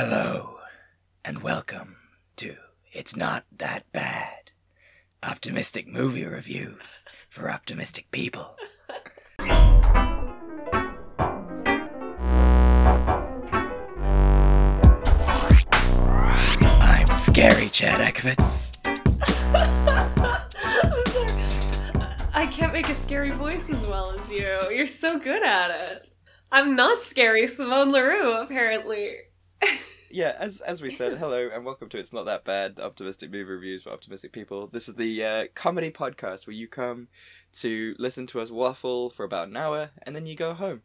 Hello, and welcome to It's Not That Bad. Optimistic movie reviews for optimistic people. I'm Scary Chad Ekovitz. I can't make a scary voice as well as you. You're so good at it. I'm not scary, Simone LaRue, apparently. Yeah, as as we said, hello and welcome to It's Not That Bad, optimistic movie reviews for optimistic people. This is the uh, comedy podcast where you come to listen to us waffle for about an hour and then you go home.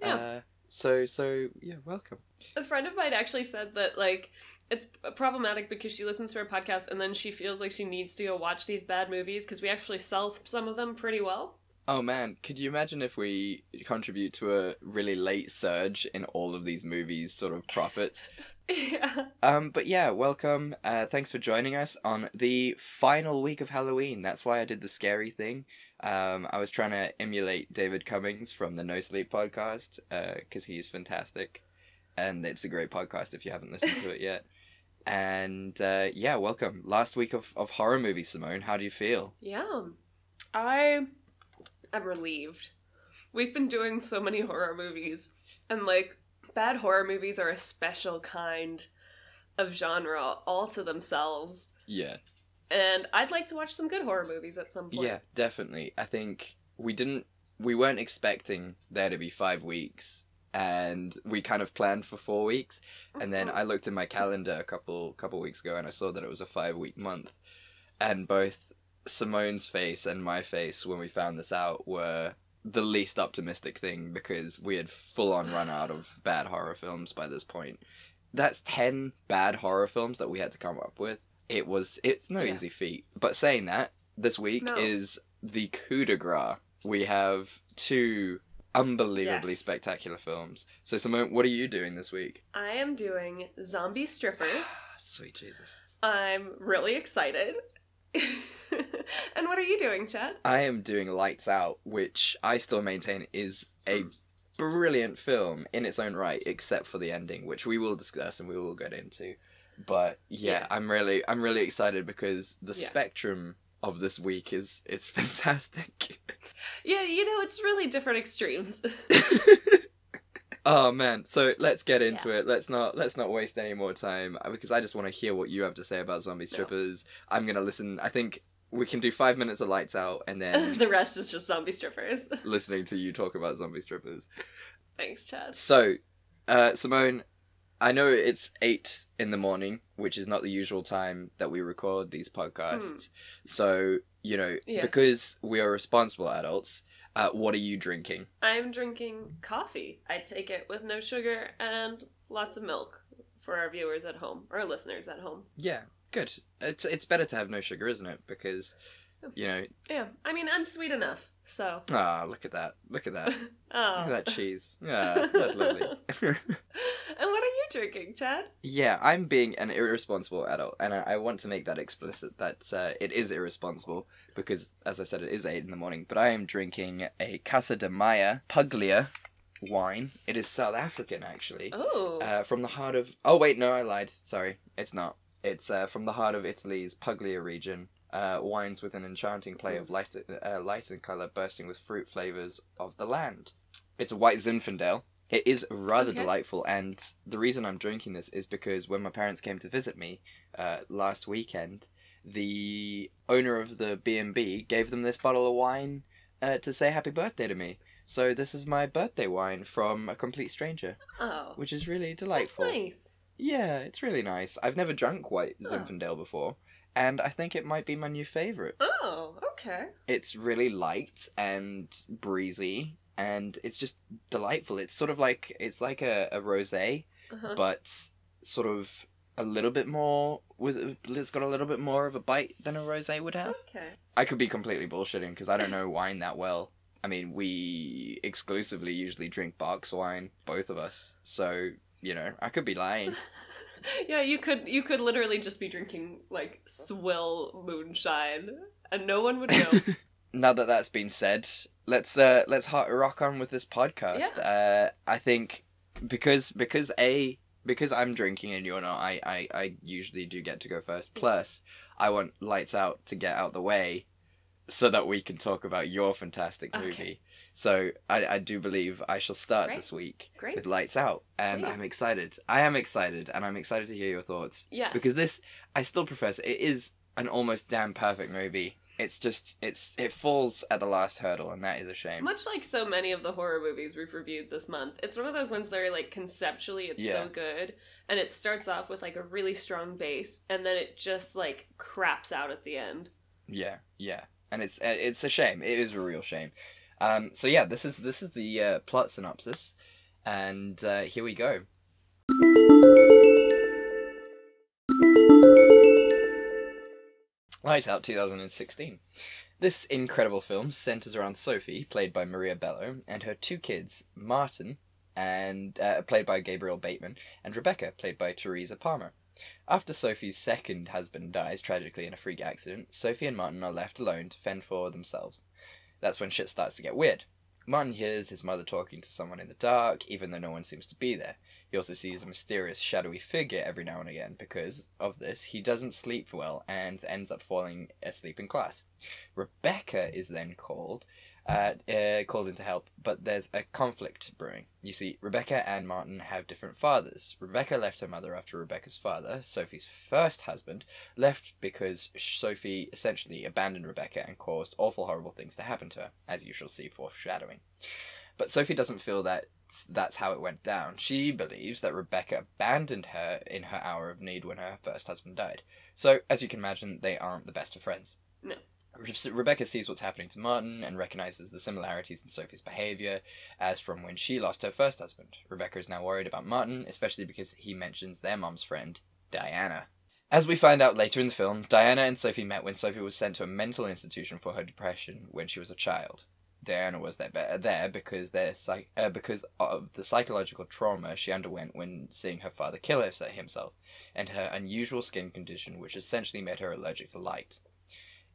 Yeah. Uh, so so yeah, welcome. A friend of mine actually said that, like, it's problematic because she listens to our podcast and then she feels like she needs to go watch these bad movies because we actually sell some of them pretty well. Oh man, could you imagine if we contribute to a really late surge in all of these movies' sort of profits? yeah. Um, but yeah, welcome. Uh, thanks for joining us on the final week of Halloween. That's why I did the scary thing. Um, I was trying to emulate David Cummings from the No Sleep podcast because he's fantastic, and it's a great podcast if you haven't listened to it yet. And uh, yeah, welcome. Last week of, of horror movie, Simone. How do you feel? Yeah. I am relieved. We've been doing so many horror movies, and like, bad horror movies are a special kind of genre all to themselves. Yeah, And I'd like to watch some good horror movies at some point. yeah, definitely. I think we didn't, we weren't expecting there to be five weeks, and we kind of planned for four weeks. And then uh-huh. I looked in my calendar a couple couple weeks ago and I saw that it was a five week month. And both Simone's face and my face when we found this out were the least optimistic thing because we had full on run out of bad horror films by this point. That's ten bad horror films that we had to come up with. It was it's no Yeah. easy feat. But saying that, this week No. is the coup de grace. We have two unbelievably Yes. spectacular films. So Simone, what are you doing this week? I am doing Zombie Strippers. Sweet Jesus. I'm really excited. and what are you doing, Chad? I am doing Lights Out, which I still maintain is a brilliant film in its own right, except for the ending, which we will discuss and we will get into. But yeah, Yeah. I'm really I'm really excited because the Yeah. spectrum of this week is it's fantastic. Yeah, you know, it's really different extremes. oh man, so let's get into it. Let's not let's not waste any more time uh, because I just want to hear what you have to say about zombie strippers. I'm gonna listen. I think we can do five minutes of Lights Out and then the rest is just Zombie Strippers. listening to you talk about zombie strippers. Thanks, Chad. So, uh, Simone, I know it's eight in the morning, which is not the usual time that we record these podcasts. So, you know, Yes. because we are responsible adults, uh, what are you drinking? I'm drinking coffee. I take it with no sugar and lots of milk for our viewers at home, or listeners at home. Yeah, good. It's it's better to have no sugar, isn't it? Because, you know, Yeah, I mean, I'm sweet enough, so. ah, look at that, look at that, look oh. at that cheese. Yeah, that's lovely. and what are you drinking, Chad? Yeah, I'm being an irresponsible adult, and I, I want to make that explicit that uh, it is irresponsible because, as I said, it is 8 in the morning. But I am drinking a Casa de Maya Puglia wine. It is South African, actually. Oh. Uh, from the heart of. Oh, wait, no, I lied. Sorry, it's not. It's uh, from the heart of Italy's Puglia region. Uh, wines with an enchanting play of light, uh, light and colour bursting with fruit flavours of the land. It's a white Zinfandel. It is rather Okay. delightful, and the reason I'm drinking this is because when my parents came to visit me uh, last weekend, the owner of the B&B gave them this bottle of wine uh, to say happy birthday to me. So this is my birthday wine from a complete stranger, oh. which is really That's delightful. nice. Yeah, it's really nice. I've never drunk white Oh. Zinfandel before, and I think it might be my new favorite. Oh, okay. It's really light and breezy, and it's just delightful. It's sort of like it's like a, a rosé, Uh-huh. but sort of a little bit more with it's got a little bit more of a bite than a rosé would have. Okay. I could be completely bullshitting because I don't know wine that well. I mean, we exclusively usually drink box wine, both of us. So you know, I could be lying. yeah, you could you could literally just be drinking like swill moonshine, and no one would know. now that that's been said, let's uh let's hot rock on with this podcast. Uh, I think because because a because I'm drinking and you're not, I, I, I usually do get to go first. Plus, I want Lights Out to get out the way so that we can talk about your fantastic Okay. So I, I do believe I shall start Great. this week Great. with Lights Out. And Please. I'm excited. I am excited and I'm excited to hear your thoughts. Yeah. Because this, I still profess, it is an almost damn perfect movie. It's just, it's it falls at the last hurdle and that is a shame. Much like so many of the horror movies we've reviewed this month, it's one of those ones that are like conceptually it's Yeah. so good, and it starts off with like a really strong base, and then it just like craps out at the end. Yeah, yeah, and it's uh, it's a shame. It is a real shame. Um, so yeah, this is this is the uh, plot synopsis, and uh, here we go. Lights Out 2016. This incredible film centers around Sophie, played by Maria Bello, and her two kids, Martin, and uh, played by Gabriel Bateman, and Rebecca, played by Teresa Palmer. After Sophie's second husband dies tragically in a freak accident, Sophie and Martin are left alone to fend for themselves. That's when shit starts to get weird. Martin hears his mother talking to someone in the dark, even though no one seems to be there. He also sees a mysterious, shadowy figure every now and again. Because of this, he doesn't sleep well and ends up falling asleep in class. Rebecca is then called, uh, uh, called in to help, but there's a conflict brewing. You see, Rebecca and Martin have different fathers. Rebecca left her mother after Rebecca's father, Sophie's first husband, left because Sophie essentially abandoned Rebecca and caused awful, horrible things to happen to her, as you shall see foreshadowing. But Sophie doesn't feel that that's how it went down. She believes that Rebecca abandoned her in her hour of need when her first husband died. So, as you can imagine, they aren't the best of friends. No. Re- Rebecca sees what's happening to Martin and recognizes the similarities in Sophie's behavior as from when she lost her first husband. Rebecca is now worried about Martin, especially because he mentions their mom's friend, Diana. As we find out later in the film, Diana and Sophie met when Sophie was sent to a mental institution for her depression when she was a child. Diana was there, there because their uh, because of the psychological trauma she underwent when seeing her father kill himself, and her unusual skin condition, which essentially made her allergic to light.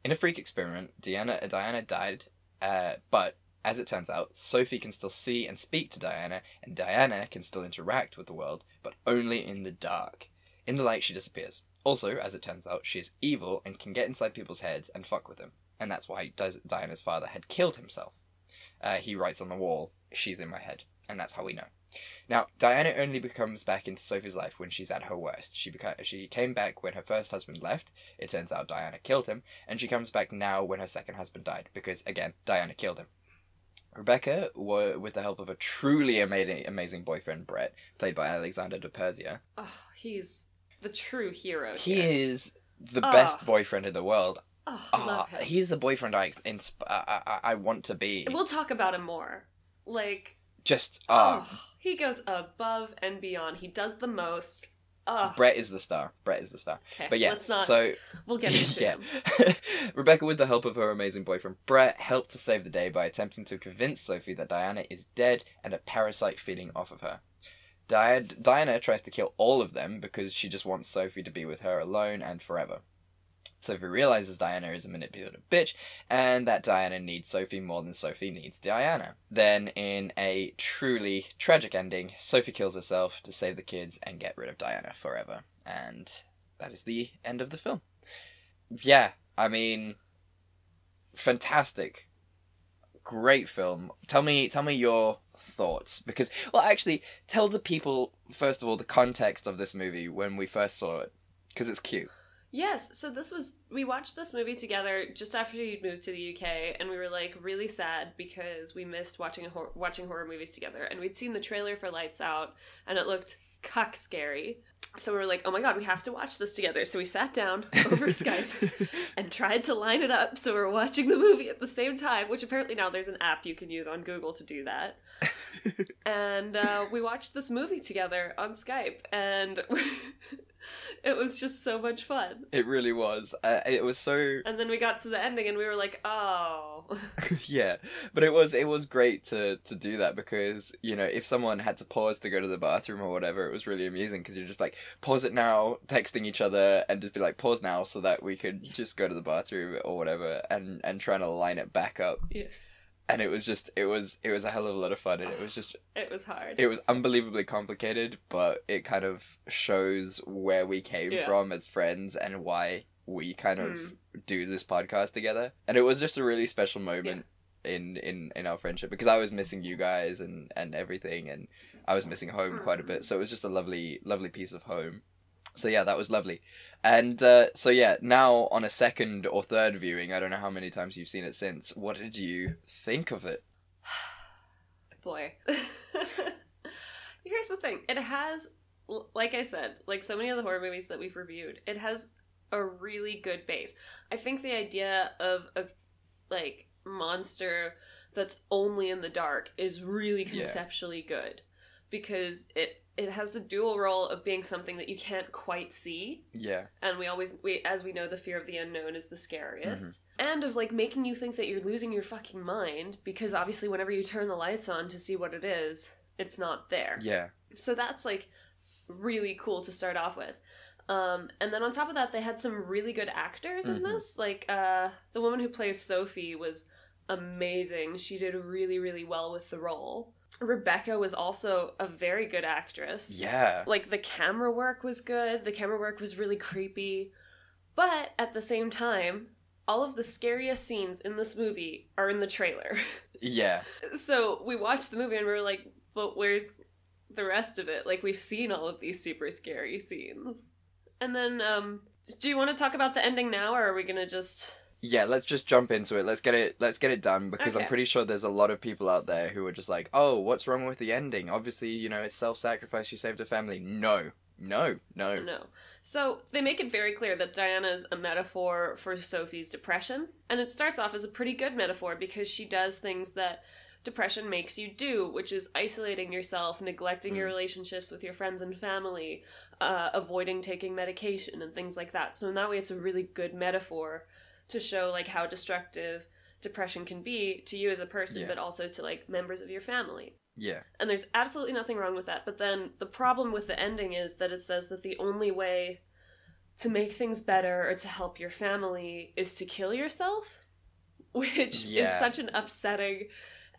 In a freak experiment, Diana Diana died, uh, but as it turns out, Sophie can still see and speak to Diana, and Diana can still interact with the world, but only in the dark. In the light, she disappears. Also, as it turns out, she is evil and can get inside people's heads and fuck with them, and that's why Diana's father had killed himself. Uh, he writes on the wall, "She's in my head," and that's how we know. Now, Diana only becomes back into Sophie's life when she's at her worst. She beca- she came back when her first husband left. It turns out Diana killed him, and she comes back now when her second husband died because again, Diana killed him. Rebecca, wa- with the help of a truly amazing, amazing boyfriend, Brett, played by Alexander DiPersia, Oh, he's the true hero. he here. is the Ah. best boyfriend in the world. Oh, Ah, him. he's the boyfriend I, insp- I, I, I want to be. We'll talk about him more. Like, Just, ah, oh, he goes above and beyond. He does the most. Oh, Brett is the star. Brett is the star. okay. But yeah, let's not. so we'll get into yeah. him. Rebecca, with the help of her amazing boyfriend Brett, helped to save the day by attempting to convince Sophie that Diana is dead and a parasite feeding off of her. Diana tries to kill all of them because she just wants Sophie to be with her alone and forever. Sophie realizes Diana is a manipulative bitch and that Diana needs Sophie more than Sophie needs Diana. Then, in a truly tragic ending, Sophie kills herself to save the kids and get rid of Diana forever. And that is the end of the film. Yeah, I mean, fantastic, great film. Tell me, tell me your thoughts because, well, actually, tell the people first of all the context of this movie when we first saw it because it's cute. Yes, so this was we watched this movie together just after you'd moved to the UK, and we were like really sad because we missed watching a hor- watching horror movies together, and we'd seen the trailer for Lights Out, and it looked cuck scary. So we were like, oh my god, we have to watch this together. So we sat down over Skype and tried to line it up so we're watching the movie at the same time. Which apparently now there's an app you can use on Google to do that. and uh, we watched this movie together on Skype, and it was just so much fun. It really was. Uh, it was so And then we got to the ending and we were like, oh. yeah, but it was it was great to to do that because you know if someone had to pause to go to the bathroom or whatever, it was really amusing because you're just like pause it now, texting each other, and just be like pause now so that we could just go to the bathroom or whatever, and and trying to line it back up. Yeah. And it was just it was it was a hell of a lot of fun, and it was just It was hard. it was unbelievably complicated, but it kind of shows where we came Yeah. from as friends and why we kind of Mm. do this podcast together. And it was just a really special moment in, in in our friendship because I was missing you guys and and everything and I was missing home quite a bit. So it was just a lovely lovely piece of home. So yeah, that was lovely. And uh, so yeah, now on a second or third viewing, I don't know how many times you've seen it since. What did you think of it? Boy. Here's the thing. It has like I said, like so many of the horror movies that we've reviewed, it has a really good base. I think the idea of a like monster that's only in the dark is really Yeah. conceptually good because it it has the dual role of being something that you can't quite see. Yeah. and we always we as we know the fear of the unknown is the scariest. And of like making you think that you're losing your fucking mind because obviously whenever you turn the lights on to see what it is it's not there. Yeah. so that's like really cool to start off with. Um, and then on top of that they had some really good actors in Mhm. this. Like uh, the woman who plays sophie was amazing. She did really really well with the role rebecca was also a very good actress. Yeah. like the camera work was good. The camera work was really creepy. But at the same time all of the scariest scenes in this movie are in the trailer. Yeah. so we watched the movie and we were like but where's the rest of it? Like we've seen all of these super scary scenes. And then um do you want to talk about the ending now or are we gonna just Yeah, let's just jump into it. Let's get it let's get it done because I'm pretty sure there's a lot of people out there who are just like, "Oh, what's wrong with the ending? Obviously, you know, it's self-sacrifice, she saved her family." No. No. No. No. So they make it very clear that Diana is a metaphor for Sophie's depression. And it starts off as a pretty good metaphor because she does things that depression makes you do, which is isolating yourself, neglecting your Mm. relationships with your friends and family, uh, avoiding taking medication, and things like that. So in that way, it's a really good metaphor to show like how destructive depression can be to you as a person, Yeah. but also to like members of your family. Yeah. And there's absolutely nothing wrong with that. But then the problem with the ending is that it says that the only way to make things better or to help your family is to kill yourself, which Yeah. is such an upsetting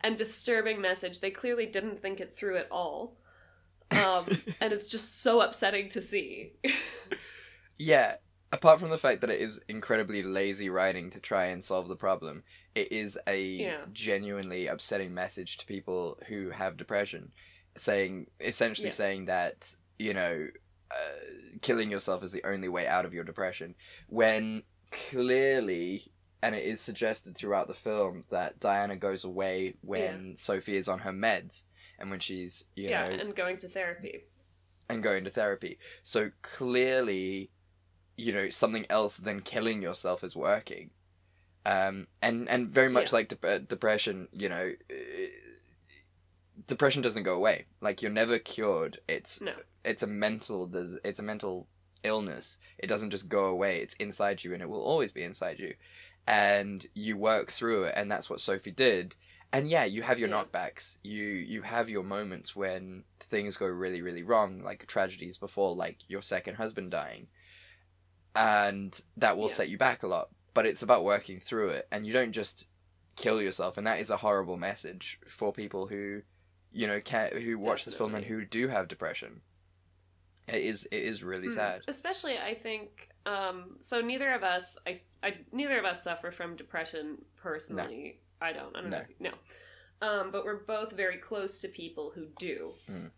and disturbing message. They clearly didn't think it through at all. Um, and it's just so upsetting to see. Yeah, apart from the fact that it is incredibly lazy writing to try and solve the problem, it is a Yeah. genuinely upsetting message to people who have depression, saying essentially Yes. saying that you know, uh, killing yourself is the only way out of your depression, when clearly. And it is suggested throughout the film that Diana goes away when Sophie is on her meds and when she's, you yeah, know, and going to therapy. and going to therapy. So clearly, you know, something else than killing yourself is working. Um, and and very much Yeah. like dep- uh, depression, you know, uh, depression doesn't go away. Like you're never cured. It's No. it's a mental it's a mental illness. It doesn't just go away. It's inside you, and it will always be inside you. And you work through it, and that's what Sophie did. And yeah, you have your Yeah. knockbacks. You you have your moments when things go really really wrong, like tragedies before, like your second husband dying, and that will Yeah. set you back a lot. But it's about working through it, and you don't just kill yourself. And that is a horrible message for people who, you know, can who watch this film and who do have depression. It is it is really Hmm. sad. Especially, I think. Um, so neither of us, I, I, neither of us suffer from depression personally. I don't. I don't No. know. No. Um, but we're both very close to people who do. Mm.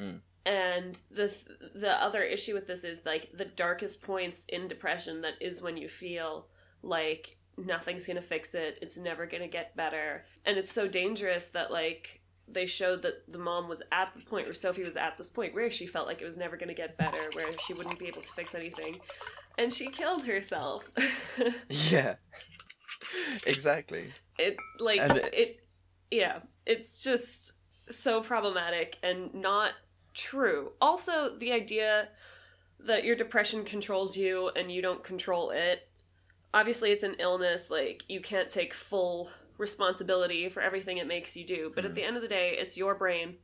Mm. And the the other issue with this is like the darkest points in depression. That is when you feel like nothing's gonna fix it. It's never gonna get better, and it's so dangerous that like they showed that the mom was at the point where Sophie was at this point where she felt like it was never going to get better, where she wouldn't be able to fix anything, and she killed herself. Yeah, exactly. it like it, it- yeah, it's just so problematic and not true. Also, the idea that your depression controls you and you don't control it. Obviously, it's an illness. Like you can't take full responsibility for everything it makes you do. But at Mhm. the end of the day, it's your brain.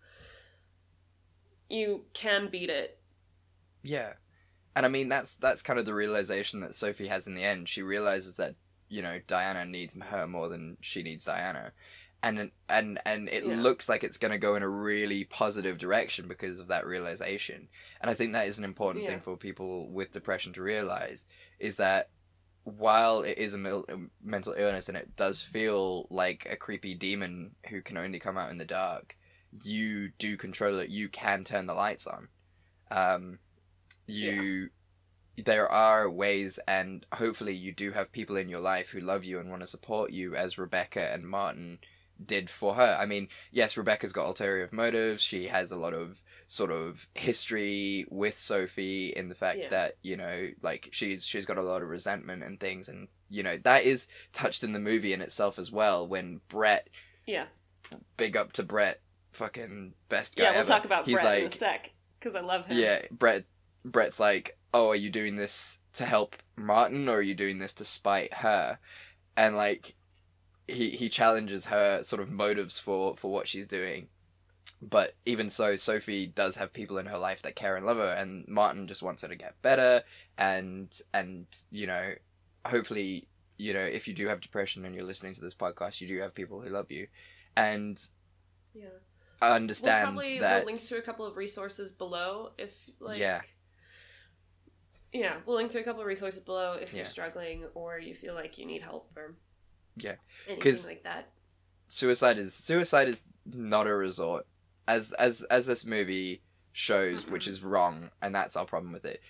You can beat it. Yeah, and I mean that's that's kind of the realization that Sophie has in the end. She realizes that you know Diana needs her more than she needs Diana, and and and it Yeah. looks like it's going to go in a really positive direction because of that realization. And I think that is an important Yeah. thing for people with depression to realize is that while it is a mil- a mental illness and it does feel like a creepy demon who can only come out in the dark, you do control it. You can turn the lights on. Um, you, there are ways, and hopefully, you do have people in your life who love you and want to support you, as Rebecca and Martin did for her. I mean, yes, Rebecca's got ulterior motives. She has a lot of sort of history with Sophie in the fact Yeah. that you know, like she's she's got a lot of resentment and things, and you know that is touched in the movie in itself as well. When Brett, Yeah. big up to Brett, fucking best guy. Yeah, we'll ever. talk about He's Brett in a sec because I love him. yeah, Brett. Brett's like, oh, are you doing this to help Martin, or are you doing this to spite her? And like, he he challenges her sort of motives for for what she's doing. But even so, Sophie does have people in her life that care and love her, and Martin just wants her to get better. And and you know, hopefully, you know, if you do have depression and you're listening to this podcast, you do have people who love you, and Yeah. understand we'll probably that. we'll link to a couple of resources below if like Yeah. yeah we'll link to a couple of resources below if Yeah. you're struggling or you feel like you need help or Yeah. because like that. Suicide is suicide is not a resort. As as as this movie shows which Mm-mm. is wrong and that's our problem with it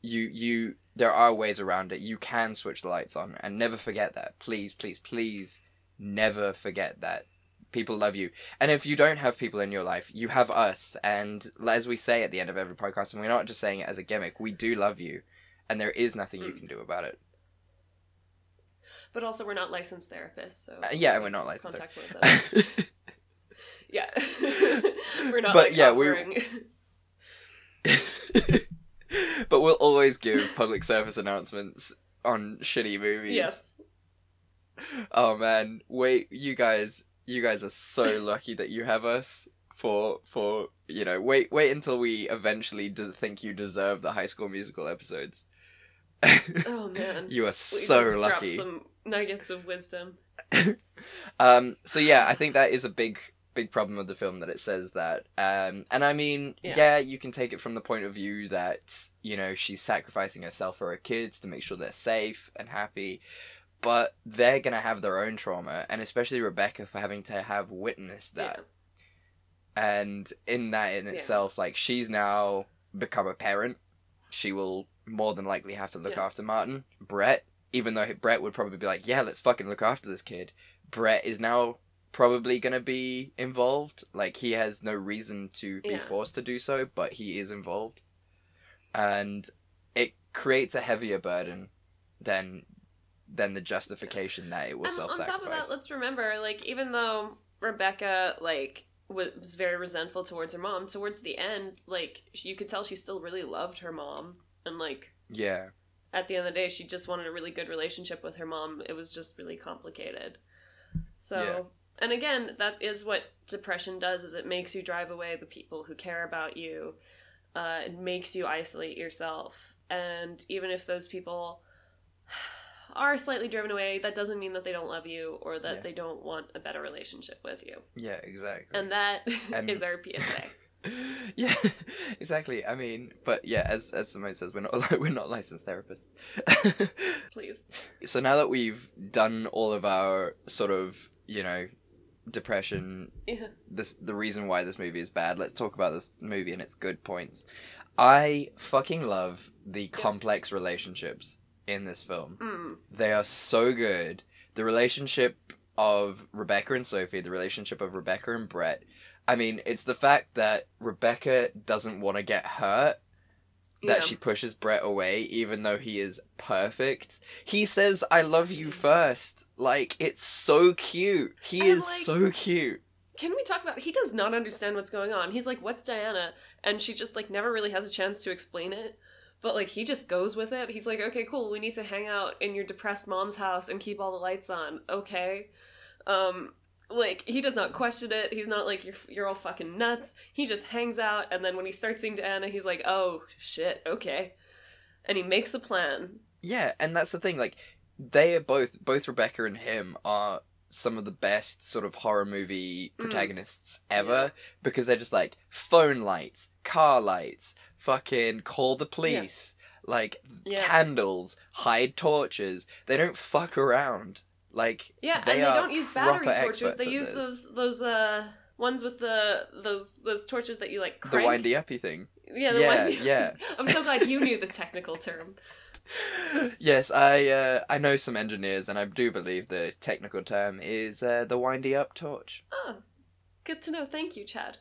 you you there are ways around it. You can switch the lights on and never forget that. Please please please never forget that. People love you. And if you don't have people in your life you have us. And as we say at the end of every podcast and we're not just saying it as a gimmick we do love you. And there is nothing you Mm. can do about it but also we're not licensed therapists so Uh, yeah, we're not licensed contact with us yeah we're not But like, yeah, we're- but we'll always give public service announcements on shitty movies. yes Oh man, wait, you guys, you guys are so lucky that you have us for for you know. Wait, wait until we eventually do think you deserve the High School Musical episodes. oh man you are We so lucky. some nuggets of wisdom um so yeah i think that is a big big problem with the film that it says that um and i mean Yeah. yeah. you can take it from the point of view that you know she's sacrificing herself for her kids to make sure they're safe and happy but they're gonna have their own trauma and especially rebecca for having to have witnessed that and in that in Yeah. itself like she's now become a parent she will more than likely have to look Yeah. after martin brett even though brett would probably be like yeah let's fucking look after this kid brett is now probably going to be involved like he has no reason to be Yeah. forced to do so but he is involved and it creates a heavier burden than than the justification that it was and on self-sacrifice top of that, let's remember, like, even though Rebecca, like, was very resentful towards her mom, towards the end, like, you could tell she still really loved her mom. And, like, yeah at the end of the day, she just wanted a really good relationship with her mom. It was just really complicated. So, Yeah. and again, that is what depression does: is it makes you drive away the people who care about you. Uh, it makes you isolate yourself, and even if those people are slightly driven away, that doesn't mean that they don't love you or that Yeah. they don't want a better relationship with you. yeah exactly And that is And- our PSA. yeah, exactly. I mean, but yeah, as as Simone says, we're not we're not licensed therapists. Please. so now that we've done all of our sort of you know depression, Yeah. this the reason why this movie is bad. Let's talk about this movie and its good points. I fucking love the complex relationships in this film. Mm. They are so good. The relationship of Rebecca and Sophie, the relationship of Rebecca and Brett. I mean, it's the fact that Rebecca doesn't want to get hurt that Yeah. she pushes Brett away, even though he is perfect. He says, I love you first. Like, it's so cute. He And, is like- so cute. Can we talk about he does not understand what's going on. He's like, "What's Diana?" and she just like never really has a chance to explain it. But like he just goes with it. He's like, "Okay, cool. We need to hang out in your depressed mom's house and keep all the lights on." Okay. Um like he does not question it. He's not like you're you're all fucking nuts. He just hangs out and then when he starts seeing Diana, he's like, "Oh, shit. Okay." And he makes a plan. Yeah, and that's the thing. Like, they are both, both Rebecca and him are some of the best sort of horror movie Mm. protagonists ever because they're just like phone lights, car lights, fucking call the police, like Yeah. candles, hide torches. They don't fuck around. Like Yeah, they and they don't use battery torches. They use those those uh ones with the those those torches that you like the windy uppy thing. Yeah, the Yeah, windy. yeah. I'm so glad you knew the technical term. yes, I uh, I know some engineers, and I do believe the technical term is uh, the windy up torch. Oh, good to know. Thank you, Chad.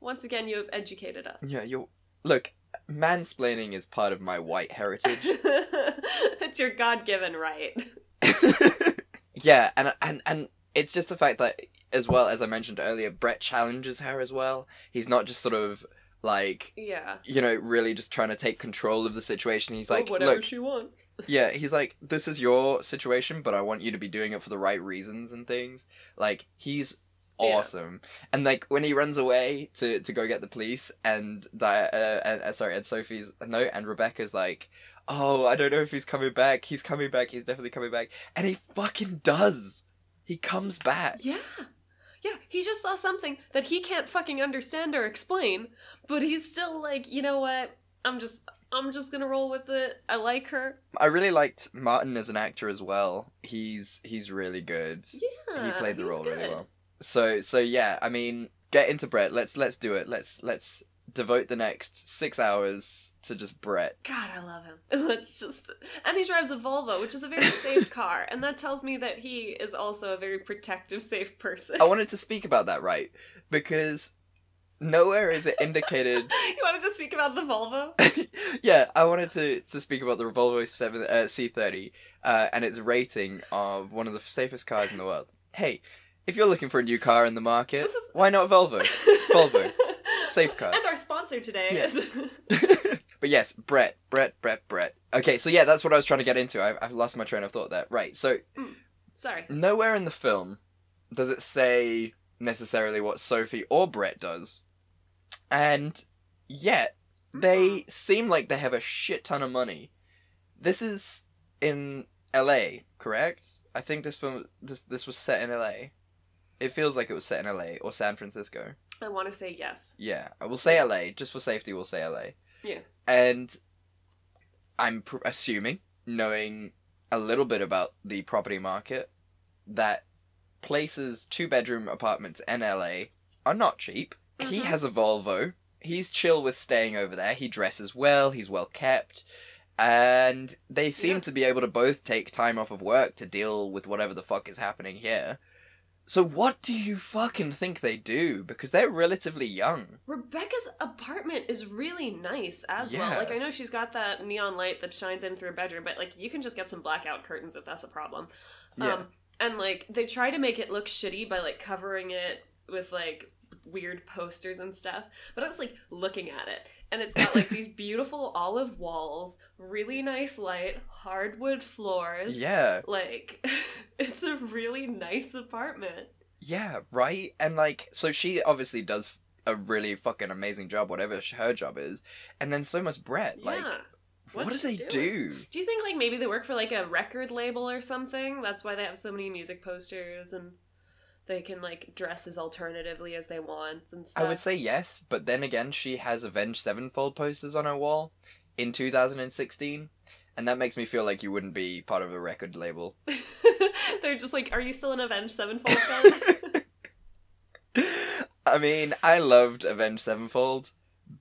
Once again, you have educated us. Yeah, you look. Mansplaining is part of my white heritage. it's your God-given right. Yeah, and and and it's just the fact that, as well as I mentioned earlier, Brett challenges her as well. He's not just sort of like Yeah. you know really just trying to take control of the situation. He's like, oh, whatever look, she wants. yeah, he's like, this is your situation, but I want you to be doing it for the right reasons and things. Like he's Yeah. awesome, and like when he runs away to to go get the police, and Di- uh, and, uh, sorry, and Sophie's no, and Rebecca's like, oh, I don't know if he's coming back. He's coming back. He's definitely coming back, and he fucking does. He comes back. Yeah. Yeah, he just saw something that he can't fucking understand or explain, but he's still like, you know what? I'm just I'm just gonna roll with it. I like her. I really liked Martin as an actor as well. He's he's really good. Yeah. he played the role really well. So so yeah, I mean, get into Brett. Let's let's do it. Let's let's devote the next six hours to just Brett. God, I love him. Let's just and he drives a Volvo, which is a very safe car, and that tells me that he is also a very protective, safe person. I wanted to speak about that right because nowhere is it indicated. you wanted to speak about the Volvo? yeah, I wanted to to speak about the Volvo Seven uh, C thirty uh, and its rating of one of the safest cars in the world. Hey, if you're looking for a new car in the market, is- why not Volvo? Volvo. Safe car. And our sponsor today Yeah. is but yes, Brett, Brett, Brett, Brett. Okay, so yeah, that's what I was trying to get into. I, I've lost my train of thought there. Right, so mm, Sorry. nowhere in the film does it say necessarily what Sophie or Brett does, and yet they mm-hmm. seem like they have a shit ton of money. This is in L.A., correct? I think this film this this was set in L.A. It feels like it was set in L.A. or San Francisco. I want to say yes. Yeah, I will say LA just for safety. We'll say LA. Yeah. And I'm pr- assuming, knowing a little bit about the property market, that places two bedroom apartments in LA are not cheap. He Mhm. has a Volvo. He's chill with staying over there. He dresses well. He's well kept. And they seem Yeah. to be able to both take time off of work to deal with whatever the fuck is happening here. So what do you fucking think they do? Because they're relatively young. Rebecca's apartment is really nice as Yeah. well. Like I know she's got that neon light that shines in through her bedroom, but like you can just get some blackout curtains if that's a problem. Yeah. Um and like they try to make it look shitty by like covering it with like weird posters and stuff. But I was like looking at it and it's got like these beautiful olive walls, really nice light, hardwood floors. Yeah, Like it's a really nice apartment. yeah, right? And like, so she obviously does a really fucking amazing job, whatever her job is. And then so must Brett. Like, yeah. what do they doing? do? Do you think like maybe they work for like a record label or something? That's why they have so many music posters and they can like dress as alternatively as they want and stuff. I would say yes, but then again, she has Avenged Sevenfold posters on her wall in 2016. And that makes me feel like you wouldn't be part of a record label. They're just like, are you still an Avenged Sevenfold fan? I mean, I loved Avenged Sevenfold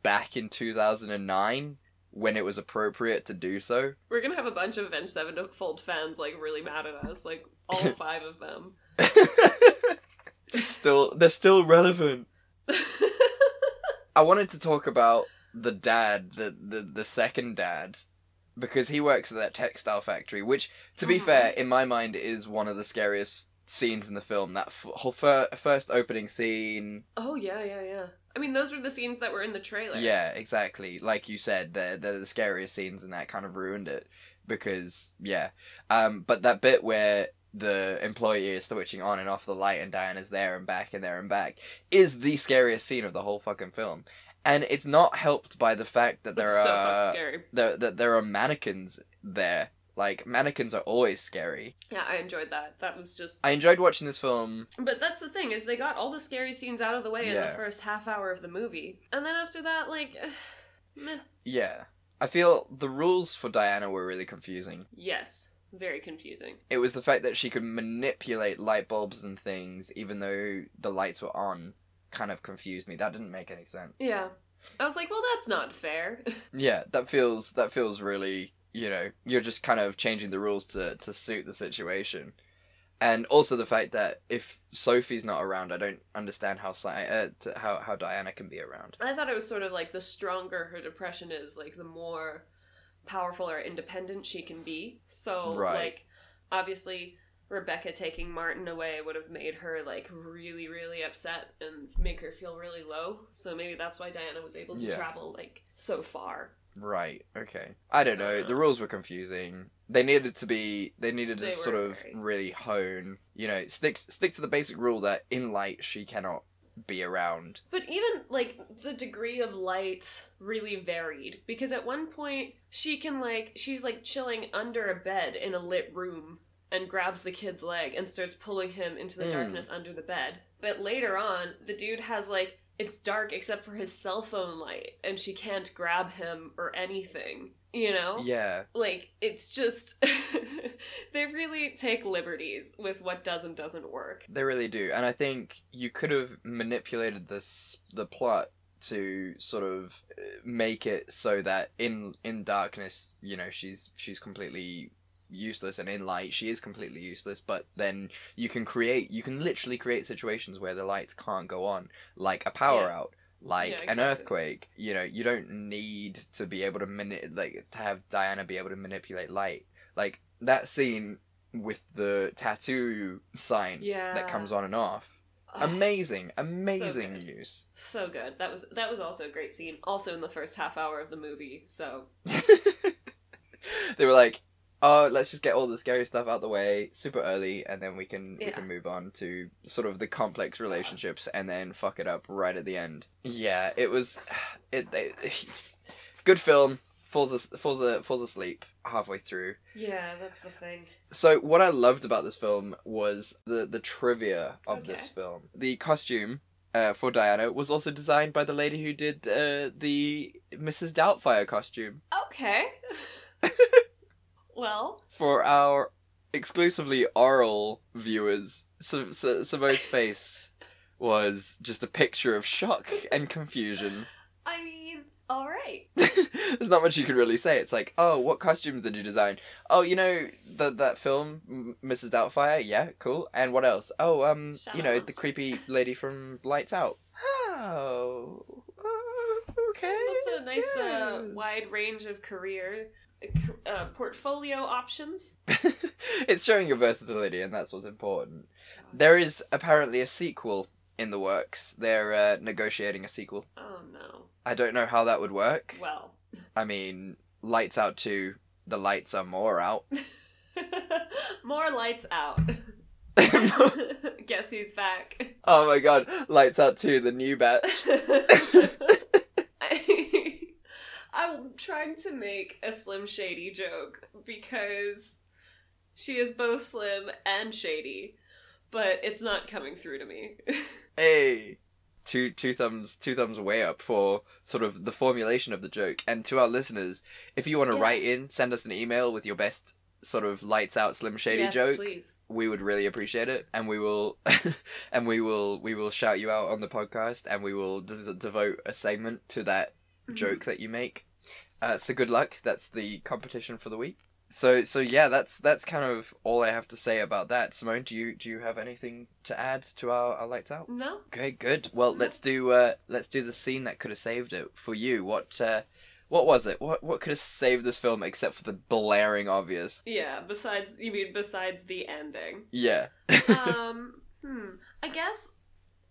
back in 2009 when it was appropriate to do so. We're gonna have a bunch of Avenged Sevenfold fans like really mad at us, like all five of them. Still, they're still relevant. I wanted to talk about the dad, the, the, the second dad, because he works at that textile factory, which, to be Mhm. fair, in my mind is one of the scariest scenes in the film. That f- whole fir- first opening scene. oh yeah, yeah, yeah. I mean, those were the scenes that were in the trailer. Yeah, exactly. Like you said, they're, they're the scariest scenes, and that kind of ruined it. Because, yeah. Um, but that bit where the employee is switching on and off the light and Diana's there and back and there and back is the scariest scene of the whole fucking film. And it's not helped by the fact that It's there so are scary. there, that there are mannequins there Like mannequins are always scary. Yeah, I enjoyed that. That was just. I enjoyed watching this film. But that's the thing is they got all the scary scenes out of the way in the first half hour of the movie, and then after that, like, meh. Yeah. I feel the rules for Diana were really confusing. Yes, very confusing. It was the fact that she could manipulate light bulbs and things even though the lights were on kind of confused me. That didn't make any sense. Yeah, I was like, well, that's not fair. Yeah, that feels that feels really, you know, you're just kind of changing the rules to to suit the situation. And also the fact that if Sophie's not around, I don't understand how Si- uh, to, how how Diana can be around. I thought it was sort of like the stronger her depression is, like the more powerful or independent she can be. So, Right. like, obviously, Rebecca taking Martin away would have made her like really, really upset and make her feel really low. So maybe that's why Diana was able to Yeah. travel like so far. Right. Okay. I don't know. The Uh. rules were confusing. They needed to be. They needed to They sort of very- really hone. You know, stick stick to the basic rule that in light she cannot be around. But even like the degree of light really varied because at one point she can like she's like chilling under a bed in a lit room and grabs the kid's leg and starts pulling him into the Mm. darkness under the bed. But later on, the dude has like it's dark except for his cell phone light and she can't grab him or anything. You know? Yeah. Like it's just they really take liberties with what does and doesn't work. They really do, and I think you could have manipulated this the plot to sort of uh, make it so that in in darkness, you know, she's she's completely useless, and in light, she is completely useless. But then you can create, you can literally create situations where the lights can't go on, like a power Yeah. out. Like Yeah, an earthquake, you know, you don't need to be able to mani- like to have Diana be able to manipulate light. Like that scene with the tattoo sign Yeah. that comes on and off. Amazing, amazing good. use. So good. That was that was also a great scene. Also in the first half hour of the movie. So they were like, "Oh, let's just get all the scary stuff out the way super early, and then we can we can move on to sort of the complex relationships, and then fuck it up right at the end." Yeah, it was, it. They, good film. Falls as, falls a, falls asleep halfway through. yeah, that's the thing. So what I loved about this film was the the trivia of Okay. this film. The costume uh, for Diana was also designed by the lady who did uh, the Mrs. Doubtfire costume Okay. well, for our exclusively oral viewers. Simone's face was just a picture of shock and confusion. I mean, all right. There's not much you can really say. It's like, oh, what costumes did you design? Oh, you know that that film, M- Mrs. Doubtfire. Yeah, cool. And what else? Oh, um, you know the creepy lady from Lights Out. Oh, uh, okay. That's a nice uh, wide range of career uh, portfolio options. it's showing your versatility, and that's what's important. There is apparently a sequel in the works. They're uh, negotiating a sequel. Oh no. I don't know how that would work. Well. I mean, Lights Out 2, the lights are more out. More lights out. Guess who's back? oh my god, Lights Out 2, the new batch. I, I'm trying to make a Slim Shady joke because she is both slim and shady, but it's not coming through to me. Hey, two two thumbs two thumbs way up for sort of the formulation of the joke. And to our listeners, if you want to Yeah. write in, send us an email with your best sort of lights out slim shady yes, joke. please. We would really appreciate it, and we will, and we will we will shout you out on the podcast, and we will des- devote a segment to that Mm-hmm. joke that you make. Uh, so good luck. That's the competition for the week. So so yeah, that's that's kind of all I have to say about that. Simone, do you do you have anything to add to our, our lights out? No? Okay, good. Well, let's do uh, let's do the scene that could have saved it for you. What uh, what was it? What what could have saved this film except for the blaring obvious? Yeah, besides, you mean besides the ending. Yeah. um, hmm. I guess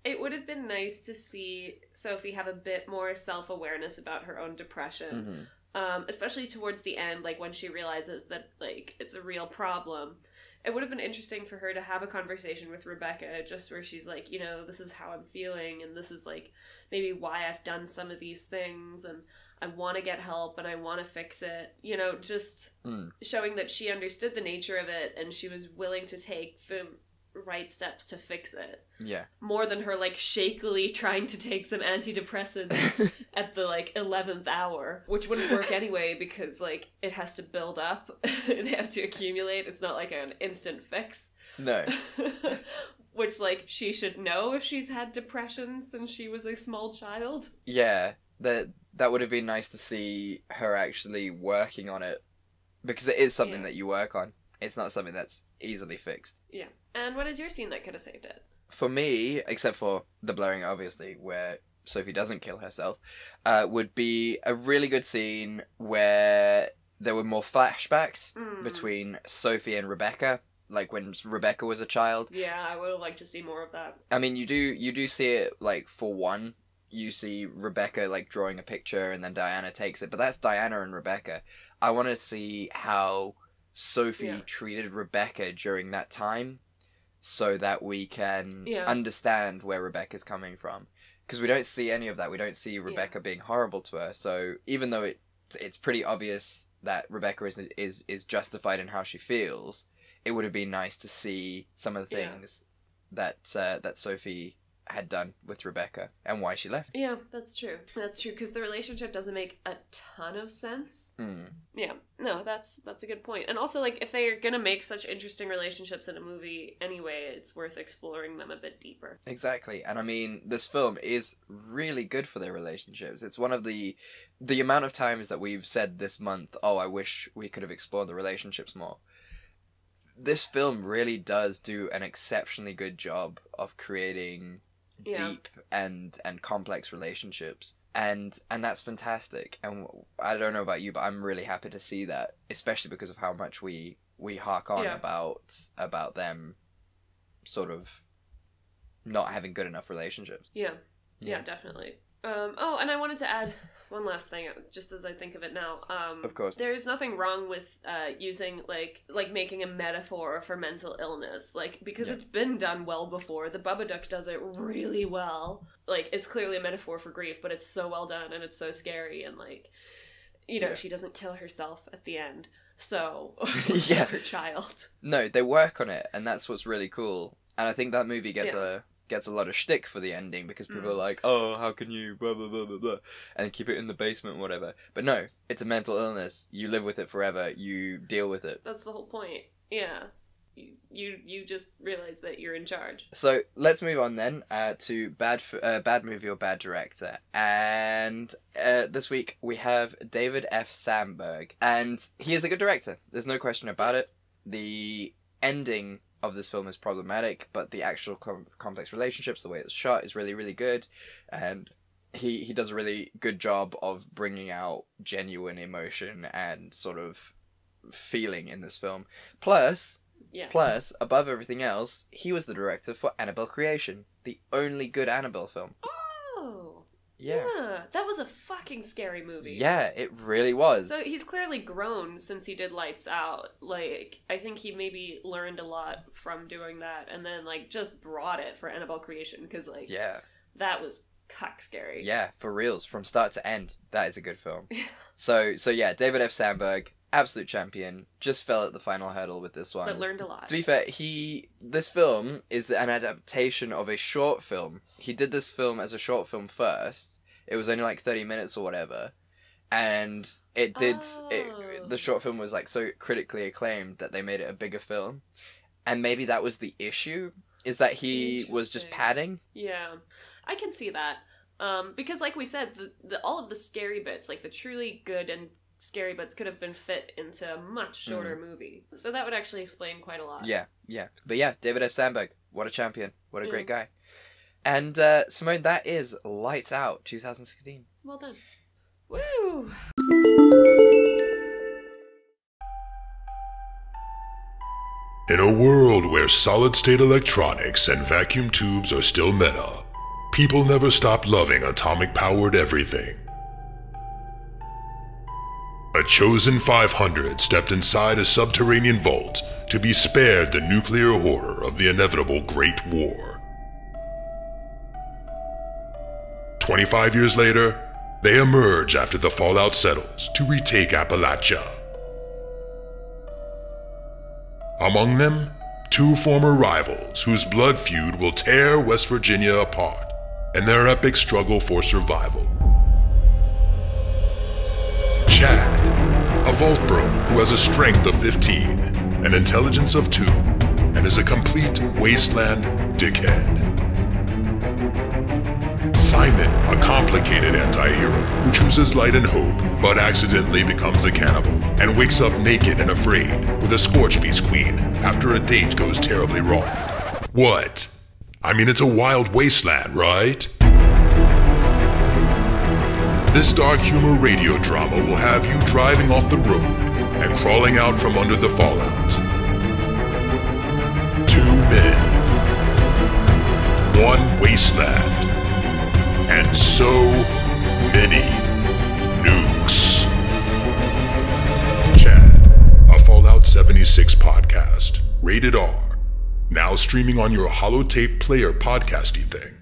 it would have been nice to see Sophie have a bit more self awareness about her own depression. Mhm. um, especially towards the end, like when she realizes that like it's a real problem. It would have been interesting for her to have a conversation with Rebecca, just where she's like, you know, this is how I'm feeling, and this is like maybe why I've done some of these things, and I want to get help and I want to fix it. You know, just Mm. showing that she understood the nature of it and she was willing to take the right steps to fix it. Yeah. More than her like shakily trying to take some antidepressants at the like 11th hour, which wouldn't work anyway because like it has to build up. they have to accumulate. It's not like an instant fix. no. which like she should know if she's had depression since she was a small child. Yeah. That that would have been nice to see her actually working on it. Because it is something Yeah. that you work on. It's not something that's easily fixed. Yeah. And what is your scene that could have saved it? For me, except for the blowing obviously, where Sophie doesn't kill herself, uh, would be a really good scene where there were more flashbacks Mm. between Sophie and Rebecca, like when Rebecca was a child. Yeah, I would have liked to see more of that. I mean, you do you do see it like for one, you see Rebecca like drawing a picture, and then Diana takes it, but that's Diana and Rebecca. I want to see how Sophie Yeah. treated Rebecca during that time, so that we can Yeah. understand where Rebecca's coming from. Because we don't see any of that. We don't see Rebecca being horrible to her. So even though it it's pretty obvious that Rebecca is is is justified in how she feels, it would have been nice to see some of the Yeah. things that uh, that Sophie had done with Rebecca and why she left. Yeah, that's true. That's true because the relationship doesn't make a ton of sense. Hmm. Yeah, no, that's that's a good point. And also, like, if they are gonna make such interesting relationships in a movie anyway, it's worth exploring them a bit deeper. Exactly, and I mean, this film is really good for their relationships. It's one of the the amount of times that we've said this month, "Oh, I wish we could have explored the relationships more." This film really does do an exceptionally good job of creating Yeah. deep and and complex relationships. And and that's fantastic. And I don't know about you, but I'm really happy to see that, especially because of how much we we hark on Yeah. about about them sort of not having good enough relationships. Yeah, yeah, Yeah. definitely. Um, oh, and I wanted to add one last thing, just as I think of it now. Um, Of course. There's nothing wrong with uh, using like like making a metaphor for mental illness, like because Yeah. it's been done well before. The Babadook does it really well. Like it's clearly a metaphor for grief, but it's so well done and it's so scary and like, you know, Yeah. she doesn't kill herself at the end. So Yeah. her child. No, they work on it, and that's what's really cool. And I think that movie gets Yeah. a gets a lot of shtick for the ending because people Mm. are like, "Oh, how can you blah blah blah blah blah," and keep it in the basement, whatever. But no, it's a mental illness. You live with it forever. You deal with it. That's the whole point. Yeah. You you, you just realize that you're in charge. So let's move on then uh, to bad f- uh, bad movie or bad director. And uh, this week we have David F. Sandberg, and he is a good director. There's no question about it. The ending of this film is problematic, but the actual com- complex relationships, the way it's shot, is really really good, and he he does a really good job of bringing out genuine emotion and sort of feeling in this film. Plus, Yeah. Plus, above everything else, he was the director for Annabelle Creation, the only good Annabelle film. Oh. Yeah. Yeah, that was a fucking scary movie. Yeah, it really was. So he's clearly grown since he did Lights Out. Like, I think he maybe learned a lot from doing that and then, like, just brought it for Annabelle Creation because, like, yeah. that was cuck scary. Yeah, for reals, from start to end, that is a good film. so, so yeah, David F. Sandberg, absolute champion, just fell at the final hurdle with this one. But learned a lot. To be fair, he this film is an adaptation of a short film. He did this film as a short film first. It was only like thirty minutes or whatever, and it did. Oh. It, the short film was like so critically acclaimed that they made it a bigger film, and maybe that was the issue. Is that he was just padding? Yeah, I can see that. Um, because, like we said, the, the all of the scary bits, like the truly good and scary bits, could have been fit into a much shorter movie. So that would actually explain quite a lot. Yeah, yeah. But yeah, David F. Sandberg, what a champion, what a great guy. And uh, Simone, that is Lights Out, 2016. Well done. Woo! In a world where solid state electronics and vacuum tubes are still meta, people never stop loving atomic powered everything. A chosen 500 stepped inside a subterranean vault to be spared the nuclear horror of the inevitable Great War. 25 years later, They emerge after the fallout settles to retake Appalachia. Among them, two former rivals whose blood feud will tear West Virginia apart in their epic struggle for survival. Chad, a vault bro who has a strength of 15, an intelligence of 2, and is a complete wasteland dickhead. Simon, a complicated anti-hero who chooses light and hope, but accidentally becomes a cannibal and wakes up naked and afraid with a Scorch Beast Queen after a date goes terribly wrong. What? I mean, it's a wild wasteland, right? This dark humor radio drama will have you driving off the road and crawling out from under the fallout. Two men, one wasteland, and so many nukes. Chad, a Fallout 76 podcast, rated R, now streaming on your holotape player podcasty thing.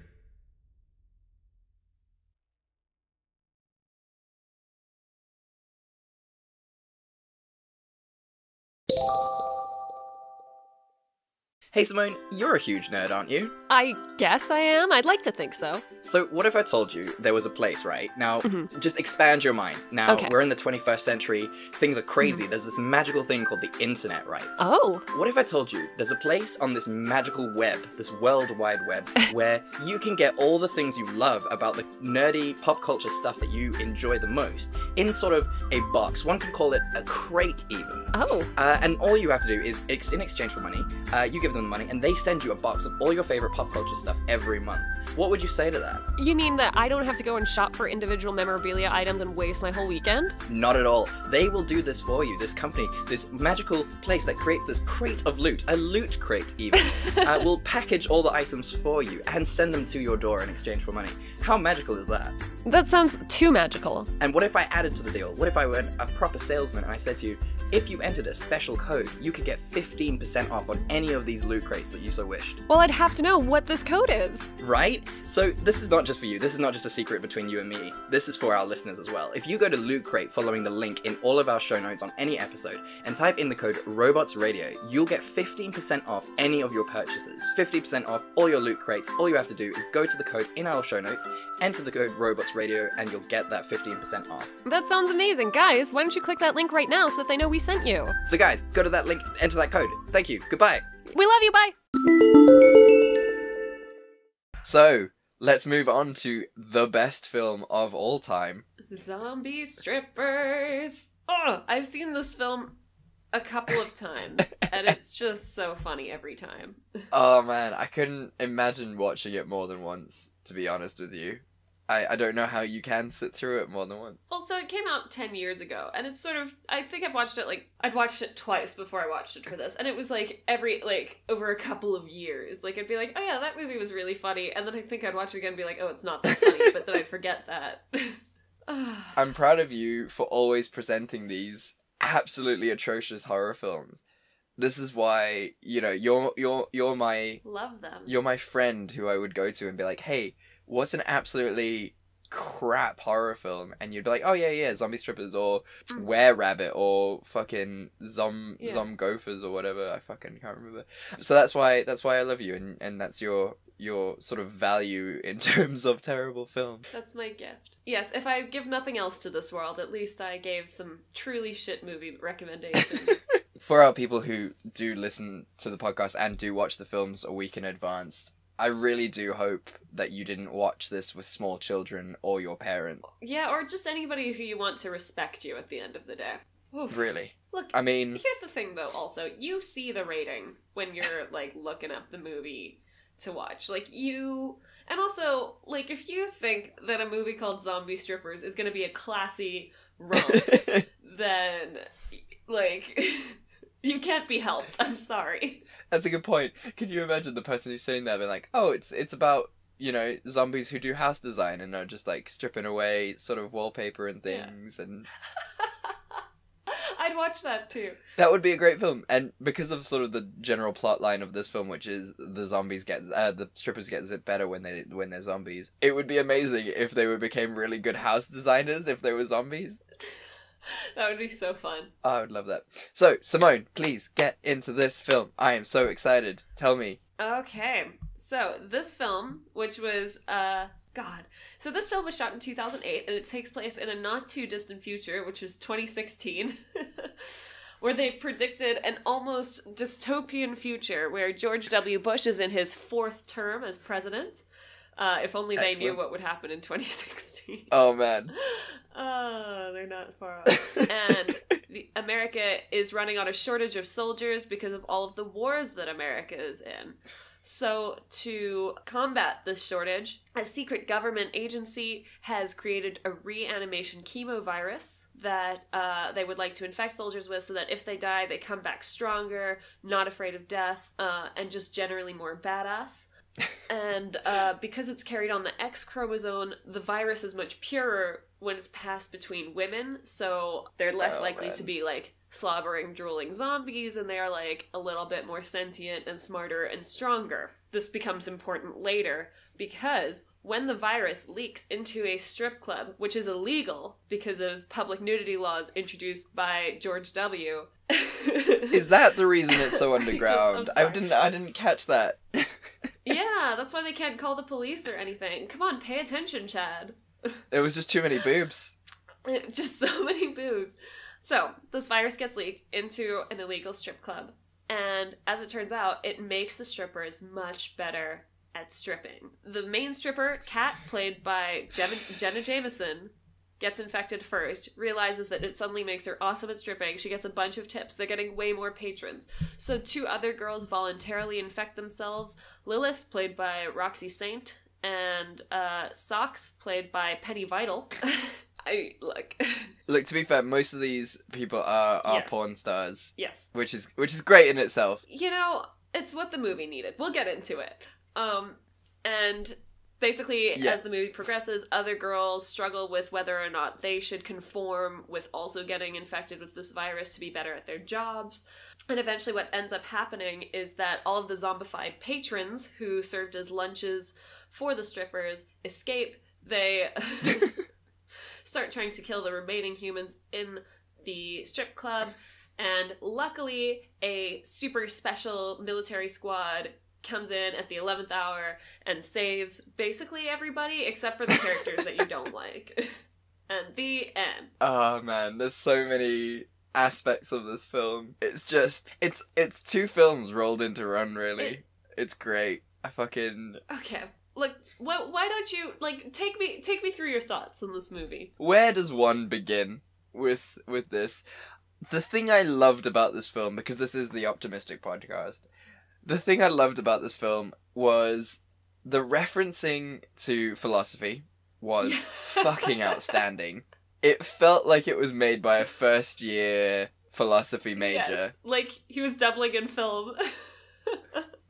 Hey Simone, you're a huge nerd, aren't you? I guess I am. I'd like to think so. So, what if I told you there was a place, right? Now, just expand your mind. Now, Mm-hmm. Okay. Mm-hmm. we're in the 21st century, things are crazy. There's this magical thing called the internet, right? Oh, What if I told you there's a place on this magical web, this world wide web, where you can get all the things you love about the nerdy pop culture stuff that you enjoy the most in sort of a box? One could call it a crate, even. oh. Uh, and all you have to do is, in exchange for money, uh, you give them the money, and they send you a box of all your favorite pop culture stuff every month. What would you say to that? You mean that I don't have to go and shop for individual memorabilia items and waste my whole weekend? Not at all. They will do this for you. This company, this magical place that creates this crate of loot, a loot crate even, uh, will package all the items for you and send them to your door in exchange for money. How magical is that? That sounds too magical. And what if I added to the deal? What if I were a proper salesman and I said to you, if you entered a special code, you could get 15% off on any of these loot crates that you so wished? Well, I'd have to know what this code is. Right? So this is not just for you. This is not just a secret between you and me. This is for our listeners as well. If you go to Loot Crate following the link in all of our show notes on any episode and type in the code Robots Radio, you'll get 15% off any of your purchases. 50% off all your loot crates. All you have to do is go to the code in our show notes, enter the code Robots Radio, and you'll get that 15% off. That sounds amazing. Guys, why don't you click that link right now so that they know we sent you? So guys, go to that link, enter that code. Thank you. Goodbye. We love you, bye! So, let's move on to the best film of all time. Zombie strippers. Oh, I've seen this film a couple of times, and it's just so funny every time. Oh man, I couldn't imagine watching it more than once, to be honest with you. I, I don't know how you can sit through it more than once. Also, it came out 10 years ago, and it's sort of. I think I've watched it like. I'd watched it twice before I watched it for this, and it was like every. like over a couple of years. Like, I'd be like, oh yeah, that movie was really funny, and then I think I'd watch it again and be like, oh, it's not that funny, but then I'd forget that. I'm proud of you for always presenting these absolutely atrocious horror films. This is why, you know, you're you're you're my Love them. you're my friend who I would go to and be like, "Hey, what's an absolutely crap horror film?" And you'd be like, "Oh yeah, yeah, Zombie Strippers or Mm. Were Rabbit or fucking Zom Yeah. Zom Gophers or whatever. I fucking can't remember." So that's why that's why I love you and and that's your your sort of value in terms of terrible film. That's my gift. Yes, if I give nothing else to this world, at least I gave some truly shit movie recommendations. For our people who do listen to the podcast and do watch the films a week in advance, I really do hope that you didn't watch this with small children or your parent. yeah, or just anybody who you want to respect you at the end of the day. Oof. Really. Look, I mean, here's the thing though, also, you see the rating when you're like looking up the movie to watch. Like you and also, like if you think that a movie called Zombie Strippers is gonna be a classy romp, then like you can't be helped. I'm sorry. that's a good point. Could you imagine the person who's sitting there being like, "Oh, it's it's about you know zombies who do house design and are just like stripping away sort of wallpaper and Yeah. things and I'd watch that too. That would be a great film, and because of sort of the general plot line of this film, which is the zombies get uh, the strippers get zip better when they when they're zombies. It would be amazing if they were became really good house designers if they were zombies. That would be so fun. I would love that. So Simone, please get into this film. I am so excited. Tell me. Okay, so this film, which was uh God, so this film was shot in 2008, and it takes place in a not too distant future, which was 2016, where they predicted an almost dystopian future where George W. Bush is in his fourth term as president. Uh, if only they knew what would happen in 2016. Oh man. Oh, they're not far off. and the, America is running on a shortage of soldiers because of all of the wars that America is in. So, to combat this shortage, a secret government agency has created a reanimation chemo virus that uh, they would like to infect soldiers with so that if they die, they come back stronger, not afraid of death, uh, and just generally more badass and uh, because it's carried on the X chromosome, the virus is much purer when it's passed between women, so they're less Oh, likely man. to be like slobbering, drooling zombies, and they are like a little bit more sentient and smarter and stronger. This becomes important later because when the virus leaks into a strip club, which is illegal because of public nudity laws introduced by George W. Is that the reason it's so I just- underground? I didn't. I didn't catch that. Yeah, that's why they can't call the police or anything. Come on, pay attention, Chad. it was just too many boobs. Just so many boobs. So, this virus gets leaked into an illegal strip club. And as it turns out, it makes the strippers much better at stripping. The main stripper, Kat, played by Jenna, Jenna Jameson, gets infected first, realizes that it suddenly makes her awesome at stripping. She gets a bunch of tips. They're getting way more patrons. So, two other girls voluntarily infect themselves Lilith, played by Roxy Saint, and uh, Socks, played by Penny Vital. I look. Look, to be fair, most of these people are are Yes. porn stars, yes. which is which is great in itself. You know, it's what the movie needed. We'll get into it. Um, and basically, Yeah. as the movie progresses, other girls struggle with whether or not they should conform with also getting infected with this virus to be better at their jobs. And eventually, what ends up happening is that all of the zombified patrons who served as lunches for the strippers escape. They start trying to kill the remaining humans in the strip club. And luckily, a super special military squad comes in at the 11th hour and saves basically everybody except for the characters that you don't like. and the end. Oh man, there's so many aspects of this film. It's just it's it's two films rolled into one really. It- it's great. I fucking Okay. Look, wh- why don't you like take me take me through your thoughts on this movie? where does one begin with with this? The thing I loved about this film because this is the optimistic podcast. The thing I loved about this film was the referencing to philosophy was fucking outstanding. It felt like it was made by a first year philosophy major. Yes. Like he was doubling in film.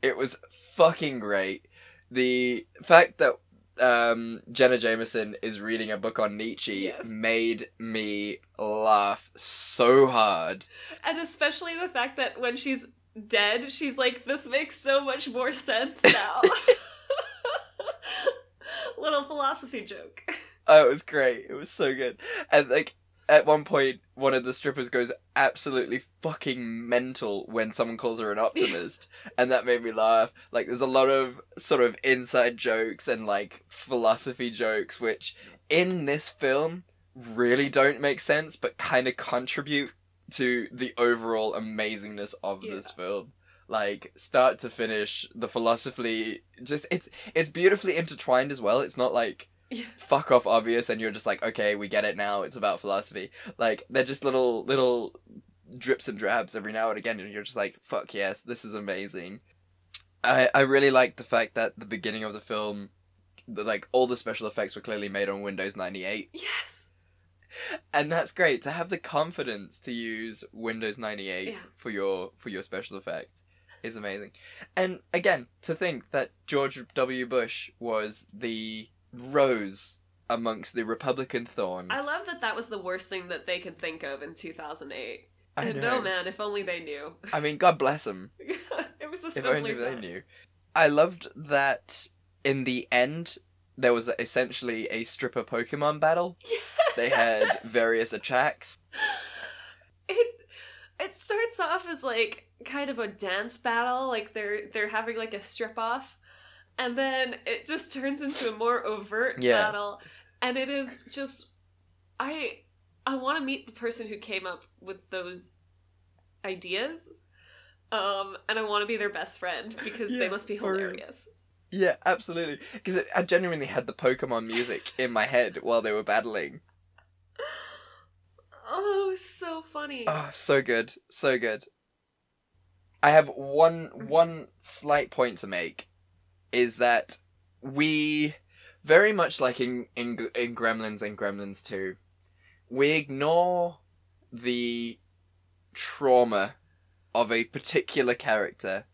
It was fucking great. The fact that um, Jenna Jameson is reading a book on Nietzsche Yes. made me laugh so hard. and especially the fact that when she's dead, she's like, this makes so much more sense now. Little philosophy joke. Oh, it was great. It was so good. And like at one point, one of the strippers goes absolutely fucking mental when someone calls her an optimist, and that made me laugh. Like, there's a lot of sort of inside jokes and like philosophy jokes, which in this film really don't make sense, but kind of contribute to the overall amazingness of this film. Like start to finish, the philosophy just it's it's beautifully intertwined as well. It's not like Yeah. fuck off obvious and you're just like okay we get it now it's about philosophy like they're just little little drips and drabs every now and again and you're just like fuck yes this is amazing i i really like the fact that the beginning of the film the, like all the special effects were clearly made on windows 98 Yes. And that's great to have the confidence to use windows 98 Yeah. for your for your special effects is amazing and again to think that george w bush was the rose amongst the republican thorns I love that that was the worst thing that they could think of in 2008. I know. no man, if only they knew. I mean, God bless them. it was a If only they knew. I loved that in the end there was essentially a stripper Pokemon battle. Yes. They had various attacks. it it starts off as like kind of a dance battle like they're they're having like a strip off and then it just turns into a more overt Yeah. battle and it is just i i want to meet the person who came up with those ideas um and i want to be their best friend because Yeah, they must be for real. hilarious Yeah, absolutely. Because I genuinely had the Pokemon music in my head while they were battling. oh so funny Oh, so good, so good. I have one one slight point to make, is that we very much like in in in Gremlins and Gremlins Two, we ignore the trauma of a particular character.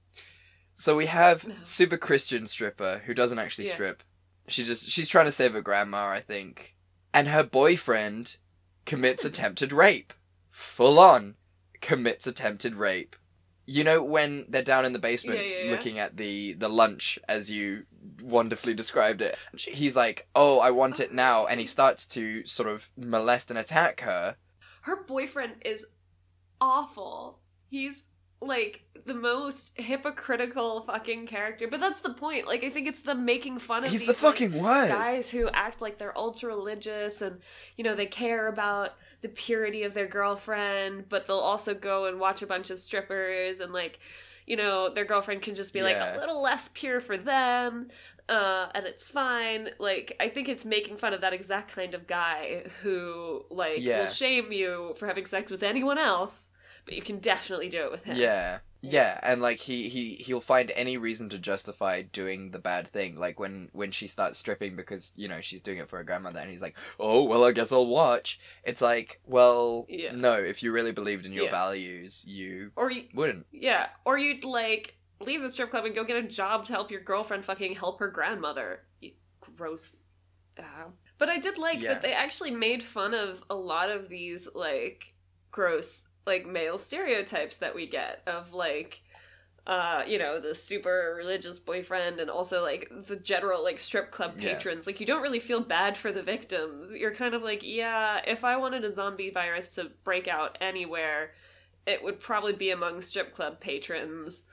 So we have No. super Christian stripper who doesn't actually Yeah. strip. She just she's trying to save her grandma, I think. And her boyfriend commits attempted rape. Full on commits attempted rape. You know when they're down in the basement Yeah, yeah, looking at the the lunch as you wonderfully described it. He's like, "Oh, I want it uh-huh. now." And he starts to sort of molest and attack her. her boyfriend is awful. He's like the most hypocritical fucking character. But that's the point. Like I think it's the making fun of He's these, the fucking like, guys who act like they're ultra religious and you know they care about the purity of their girlfriend, but they'll also go and watch a bunch of strippers and like you know their girlfriend can just be like a little less pure for them. Uh, and it's fine. Like I think it's making fun of that exact kind of guy who like Yeah. will shame you for having sex with anyone else, but you can definitely do it with him. Yeah. Yeah, and like he he he'll find any reason to justify doing the bad thing. Like when when she starts stripping because you know she's doing it for her grandmother, and he's like, "Oh well, I guess I'll watch." It's like, well, Yeah. no. If you really believed in your Yeah. values, you Or you, wouldn't. yeah, or you'd like leave the strip club and go get a job to help your girlfriend fucking help her grandmother. You gross. Uh, but I did like Yeah. that they actually made fun of a lot of these like gross like male stereotypes that we get of like uh you know the super religious boyfriend and also like the general like strip club Yeah. patrons like you don't really feel bad for the victims you're kind of like yeah if i wanted a zombie virus to break out anywhere it would probably be among strip club patrons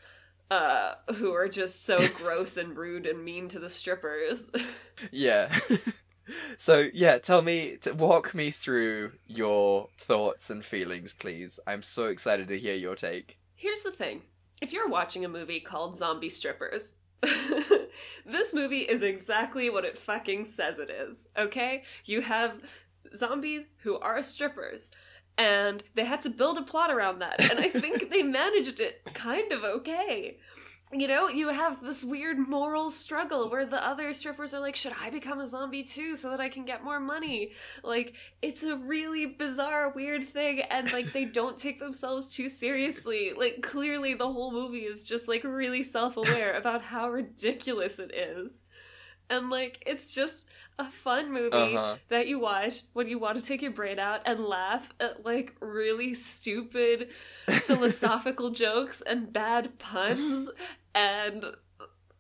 uh who are just so gross and rude and mean to the strippers Yeah. so yeah, tell me, to walk me through your thoughts and feelings, please. I'm so excited to hear your take. Here's the thing if you're watching a movie called Zombie Strippers, this movie is exactly what it fucking says it is, okay? You have zombies who are strippers, and they had to build a plot around that, and I think they managed it kind of okay. You know, you have this weird moral struggle where the other strippers are like, should I become a zombie too so that I can get more money? Like, it's a really bizarre, weird thing, and like, they don't take themselves too seriously. Like, clearly, the whole movie is just like really self aware about how ridiculous it is. And like, it's just a fun movie Uh-huh. that you watch when you want to take your brain out and laugh at like really stupid philosophical jokes and bad puns and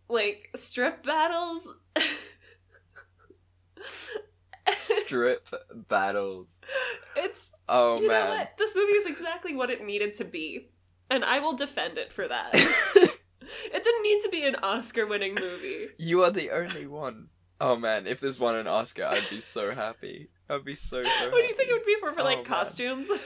like strip battles. Strip battles. it's Oh you know man. what? This movie is exactly what it needed to be. And I will defend it for that. it didn't need to be an Oscar winning movie. You are the only one. Oh man, if this won an Oscar, I'd be so happy. I'd be so so. What do you think it would be for for Oh, like man. costumes?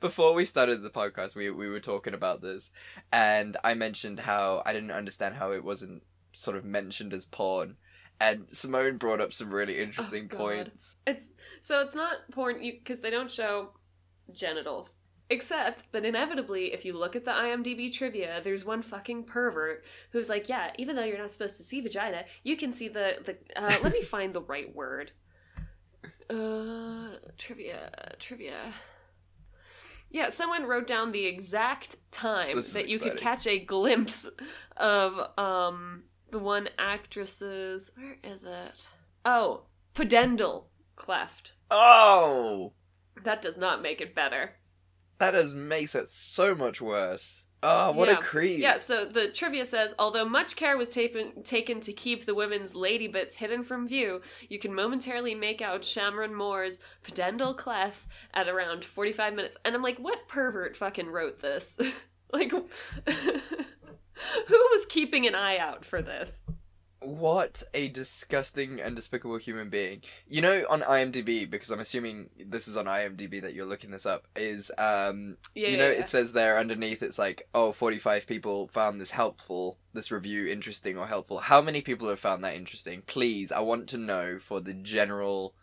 Before we started the podcast, we we were talking about this, and I mentioned how I didn't understand how it wasn't sort of mentioned as porn, and Simone brought up some really oh, interesting God. points. It's so it's not porn because they don't show genitals. Except that inevitably, if you look at the IMDb trivia, there's one fucking pervert who's like, "Yeah, even though you're not supposed to see vagina, you can see the the." Uh, let me find the right word. Uh, trivia, trivia. Yeah, someone wrote down the exact time This that you could catch a glimpse of um the one actress's. Where is it? Oh, pudendal cleft. Oh, That does not make it better. That just makes it so much worse. Oh, what Yeah. a creep. Yeah, so the trivia says although much care was taken taken to keep the women's lady bits hidden from view, you can momentarily make out Shamron Moore's pudendal cleft at around 45 minutes. And I'm like, what pervert fucking wrote this? like, who was keeping an eye out for this? What a disgusting and despicable human being. You know, on IMDb, because I'm assuming this is on IMDb that you're looking this up, is, um, Yeah, you yeah, know, yeah. it says there underneath, it's like, oh, 45 people found this helpful, this review interesting or helpful. How many people have found that interesting? Please, I want to know for the general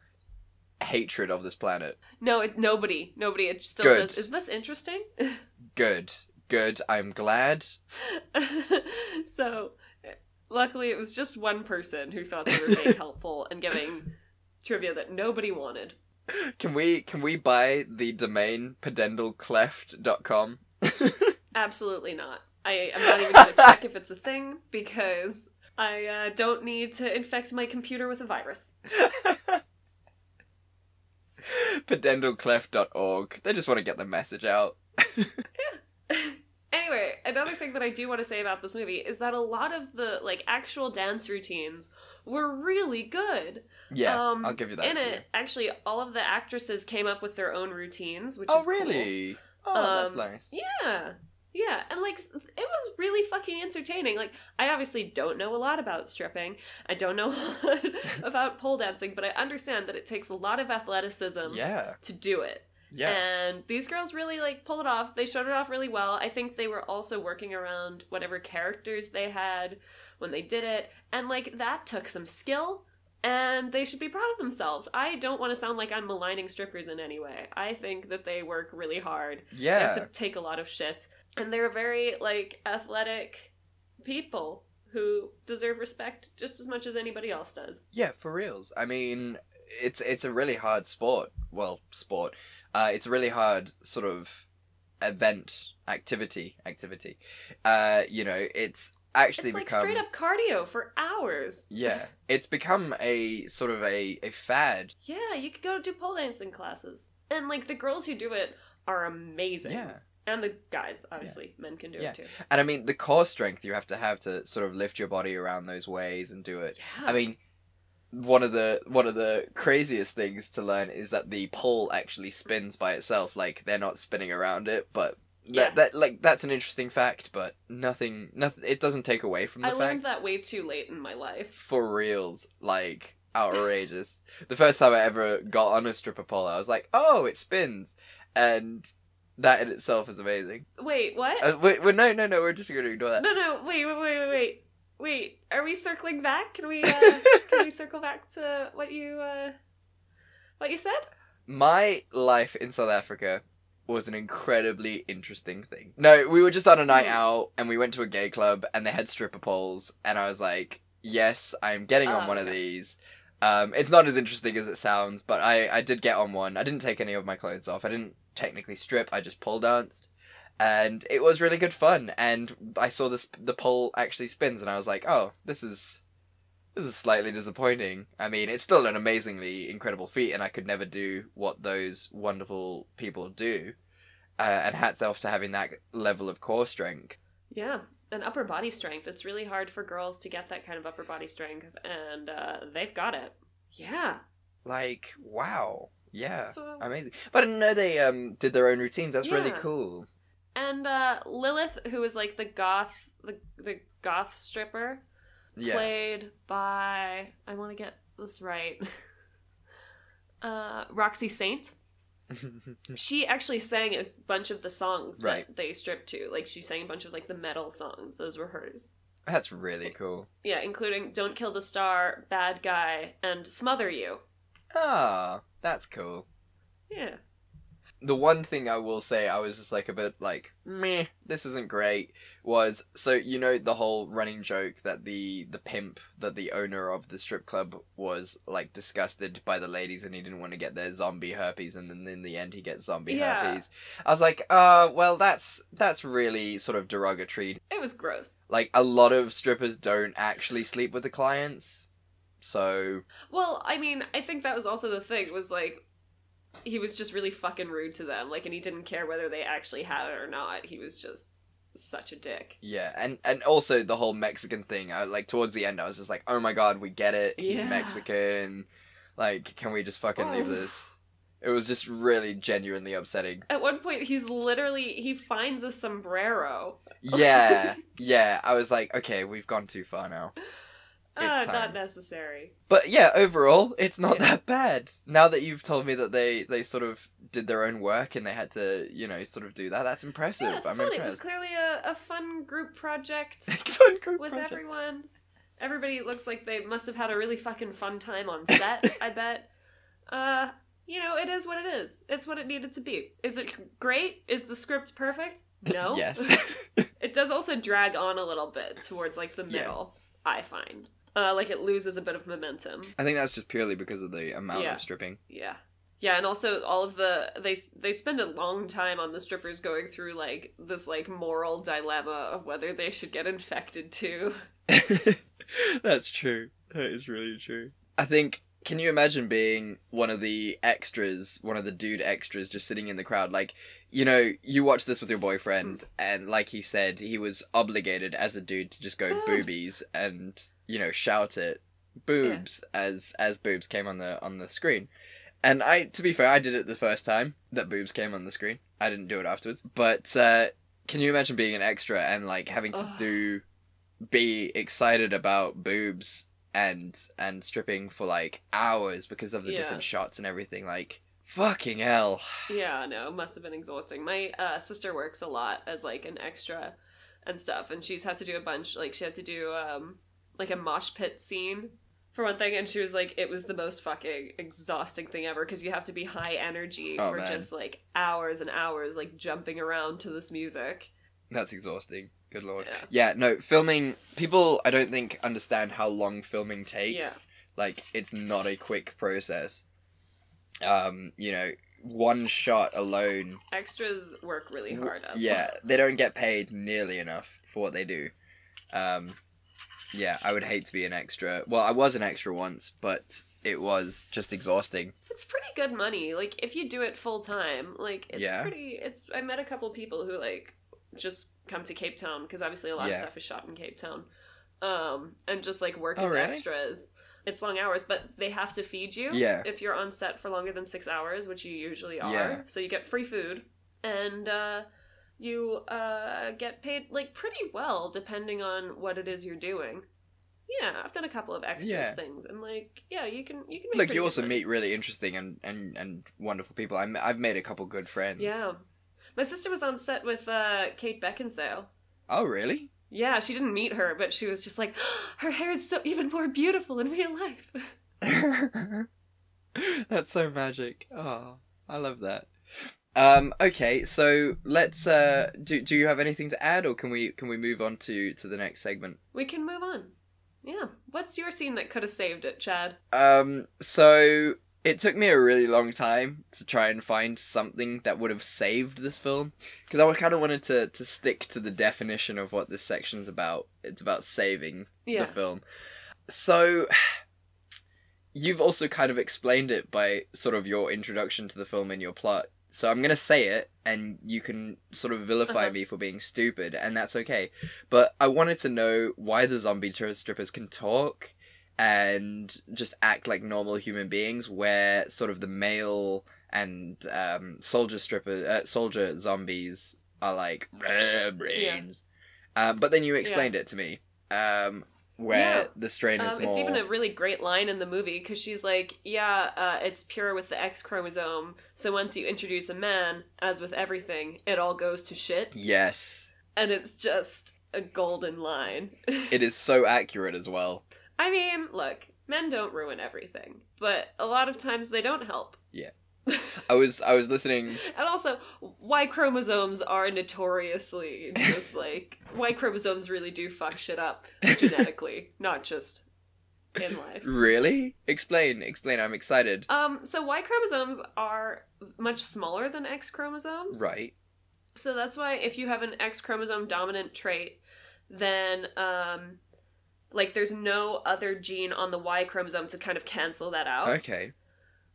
hatred of this planet. No, it, nobody, nobody. It still Good. says, "Is this interesting?" Good. Good. I'm glad. so, luckily, it was just one person who thought they were being helpful and giving trivia that nobody wanted. Can we can we buy the domain pudendalcleft.com? Absolutely not. I am not even going to check if it's a thing because I uh, don't need to infect my computer with a virus. pudendalcleft.org. They just want to get the message out. Anyway, another thing that I do want to say about this movie is that a lot of the like actual dance routines were really good. Yeah, um, I'll give you that. In too. it, actually, all of the actresses came up with their own routines, which Oh is cool. really? Oh, that's Um, nice. Yeah. Yeah, and like it was really fucking entertaining. Like I obviously don't know a lot about stripping. I don't know a lot about pole dancing, but I understand that it takes a lot of athleticism Yeah, to do it. Yeah. And these girls really like pulled it off. They showed it off really well. I think they were also working around whatever characters they had when they did it, and like that took some skill. And they should be proud of themselves. I don't want to sound like I'm maligning strippers in any way. I think that they work really hard. They have yeah. to take a lot of shit. And they're very, like, athletic people who deserve respect just as much as anybody else does. Yeah, for reals. I mean, it's it's a really hard sport. Well, sport. Uh, it's a really hard sort of event activity activity. Uh, you know, it's actually It's like become straight up cardio for hours. yeah, it's become a sort of a a fad. Yeah, you could go do pole dancing classes. And, like, the girls who do it are amazing. Yeah. And the guys, obviously. Men can do Yeah. it too. And I mean, the core strength you have to have to sort of lift your body around those ways and do it. Yeah. I mean, one of the one of the craziest things to learn is that the pole actually spins by itself. Like they're not spinning around it, but Yeah. that, that like that's an interesting fact. But nothing, nothing. It doesn't take away from the I fact. learned that way too late in my life. For reals, like outrageous. the first time I ever got on a stripper pole, I was like, "Oh, it spins," and that in itself is amazing. Wait, what? Uh, wait, wait, no, no, no. We're just going to ignore that. No, no, wait, wait, wait, wait, wait. Are we circling back? Can we uh can we circle back to what you uh what you said? My life in South Africa was an incredibly interesting thing. No, we were just on a night Hmm. out and we went to a gay club and they had stripper poles and I was like, "Yes, I'm getting on Oh, one of these." Um, it's not as interesting as it sounds, but I, I did get on one. I didn't take any of my clothes off. I didn't technically strip. I just pole danced, and it was really good fun. And I saw this the pole actually spins, and I was like, "Oh, this is this is slightly disappointing. I mean, it's still an amazingly incredible feat, and I could never do what those wonderful people do. Uh, and hats off to having that level of core strength. Yeah, and upper body strength. It's really hard for girls to get that kind of upper body strength, and uh, they've got it. Yeah. Like, wow, yeah, So- amazing. But I didn't know they um did their own routines. That's really cool. And uh, Lilith, who is like the goth, the the goth stripper, Yeah, played by I want to get this right. uh, Roxy Saint. She actually sang a bunch of the songs that Right. they stripped to. Like she sang a bunch of like the metal songs. Those were hers. that's really cool. Yeah, including "Don't Kill the Star," "Bad Guy," and "Smother You." Ah, that's cool. Yeah. The one thing I will say I was just like a bit like meh this isn't great was so you know the whole running joke that the the pimp that the owner of the strip club was like disgusted by the ladies and he didn't want to get their zombie herpes and then in the end he gets zombie Yeah. herpes I was like uh well that's that's really sort of derogatory It was gross. like a lot of strippers don't actually sleep with the clients so Well, I mean, I think that was also the thing was like he was just really fucking rude to them. Like, and he didn't care whether they actually had it or not. He was just such a dick. Yeah, and and also the whole Mexican thing. I like towards the end, I was just like, oh my god, we get it. He's Yeah. Mexican. Like, can we just fucking leave Oh. this? It was just really genuinely upsetting. At one point, he's literally he finds a sombrero. Yeah, yeah. I was like, okay, we've gone too far now. Ah, It's not time. necessary. But yeah, overall, it's not Yeah. that bad. Now that you've told me that they they sort of did their own work and they had to, you know, sort of do that, that's impressive. Yeah, it's I'm fun. It was clearly a, a fun group project Fun group with project. everyone. Everybody looked like they must have had a really fucking fun time on set. I bet. Uh, you know, it is what it is. It's what it needed to be. Is it great? Is the script perfect? No. yes. It does also drag on a little bit towards like the Yeah. middle. I find. Uh, like it loses a bit of momentum. I think that's just purely because of the amount Yeah. of stripping. Yeah. Yeah, and also all of the they they spend a long time on the strippers going through like this like moral dilemma of whether they should get infected too. That's true. That is really true. I think. Can you imagine being one of the extras, one of the dude extras, just sitting in the crowd? Like, you know, you watch this with your boyfriend, and like he said, he was obligated as a dude to just go Boobs. boobies and you know shout it boobs as as boobs came on the on the screen. And I, to be fair, I did it the first time that boobs came on the screen. I didn't do it afterwards. But uh, can you imagine being an extra and like having to Ugh. do be excited about boobs and and stripping for like hours because of the Yeah. different shots and everything like fucking hell Yeah, no, it must have been exhausting. My uh, sister works a lot as like an extra and stuff, and she's had to do a bunch. Like she had to do um like a mosh pit scene for one thing, and she was like, it was the most fucking exhausting thing ever because you have to be high energy Oh, for man. just like hours and hours, like jumping around to this music. that's exhausting good lord Yeah. yeah no filming people i don't think understand how long filming takes Yeah. like it's not a quick process um you know one shot alone Extras work really hard. Yeah they don't get paid nearly enough for what they do um yeah i would hate to be an extra well i was an extra once but it was just exhausting it's pretty good money. Like if you do it full time, like it's Yeah. pretty. It's I met a couple people who like just come to Cape Town because obviously a lot Yeah. of stuff is shot in Cape Town, um, and just like work Oh, as really? extras. It's long hours, but they have to feed you. Yeah. If you're on set for longer than six hours, which you usually are, Yeah. so you get free food and uh, you uh, get paid like pretty well depending on what it is you're doing. Yeah, I've done a couple of extras Yeah. things, and like, yeah, you can you can make Look, you also meet really interesting and, and, and wonderful people. I'm, I've made a couple good friends. Yeah. My sister was on set with uh, Kate Beckinsale. Oh, really? Yeah, she didn't meet her, but she was just like, her hair is so even more beautiful in real life. That's so magic. Oh, I love that. Um, okay, so let's uh do do you have anything to add or can we can we move on to to the next segment? we can move on. Yeah. What's your scene that could have saved it, Chad? Um, so it took me a really long time to try and find something that would have saved this film because I kind of wanted to to stick to the definition of what this section's about. It's about saving Yeah. the film. So you've also kind of explained it by sort of your introduction to the film and your plot. So I'm gonna say it, and you can sort of vilify Uh-huh. me for being stupid, and that's okay. But I wanted to know why the zombie strippers can talk and just act like normal human beings, where sort of the male and um, soldier stripper, uh, soldier zombies are like "Rah, brains. Uh, but then you explained it to me, um, where Yeah. the strain is Um, more. it's even a really great line in the movie because she's like, "Yeah, uh, it's pure with the X chromosome. So once you introduce a man, as with everything, it all goes to shit." Yes, And it's just a golden line. it is so accurate as well. I mean, look, men don't ruin everything, but a lot of times they don't help. I was I was listening. And also, Y chromosomes are notoriously just like Y chromosomes really do fuck shit up genetically, not just in life. Really? Explain, explain. I'm excited. Um, so Y chromosomes are much smaller than X chromosomes. Right. So that's why if you have an X chromosome dominant trait, then um like there's no other gene on the Y chromosome to kind of cancel that out. Okay.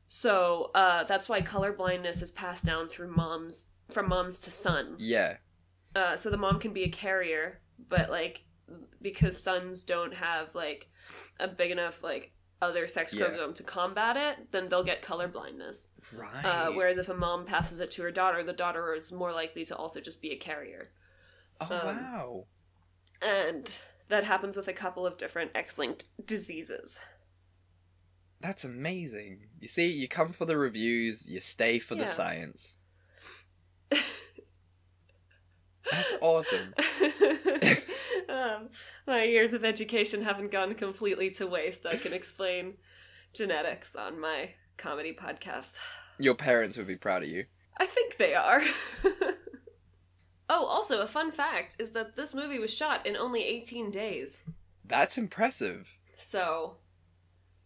So uh, that's why color blindness is passed down through moms from moms to sons. Yeah. Uh, so the mom can be a carrier, but like because sons don't have like a big enough like other sex Yeah. chromosome to combat it, then they'll get color blindness. Right. Uh, whereas if a mom passes it to her daughter, the daughter is more likely to also just be a carrier. oh um, wow. And that happens with a couple of different X-linked diseases. That's amazing. You see, you come for the reviews, you stay for Yeah. the science. That's awesome. um, my years of education haven't gone completely to waste. I can explain genetics on my comedy podcast. Your parents would be proud of you. I think they are. oh, also, a fun fact is that this movie was shot in only 18 days. That's impressive. So,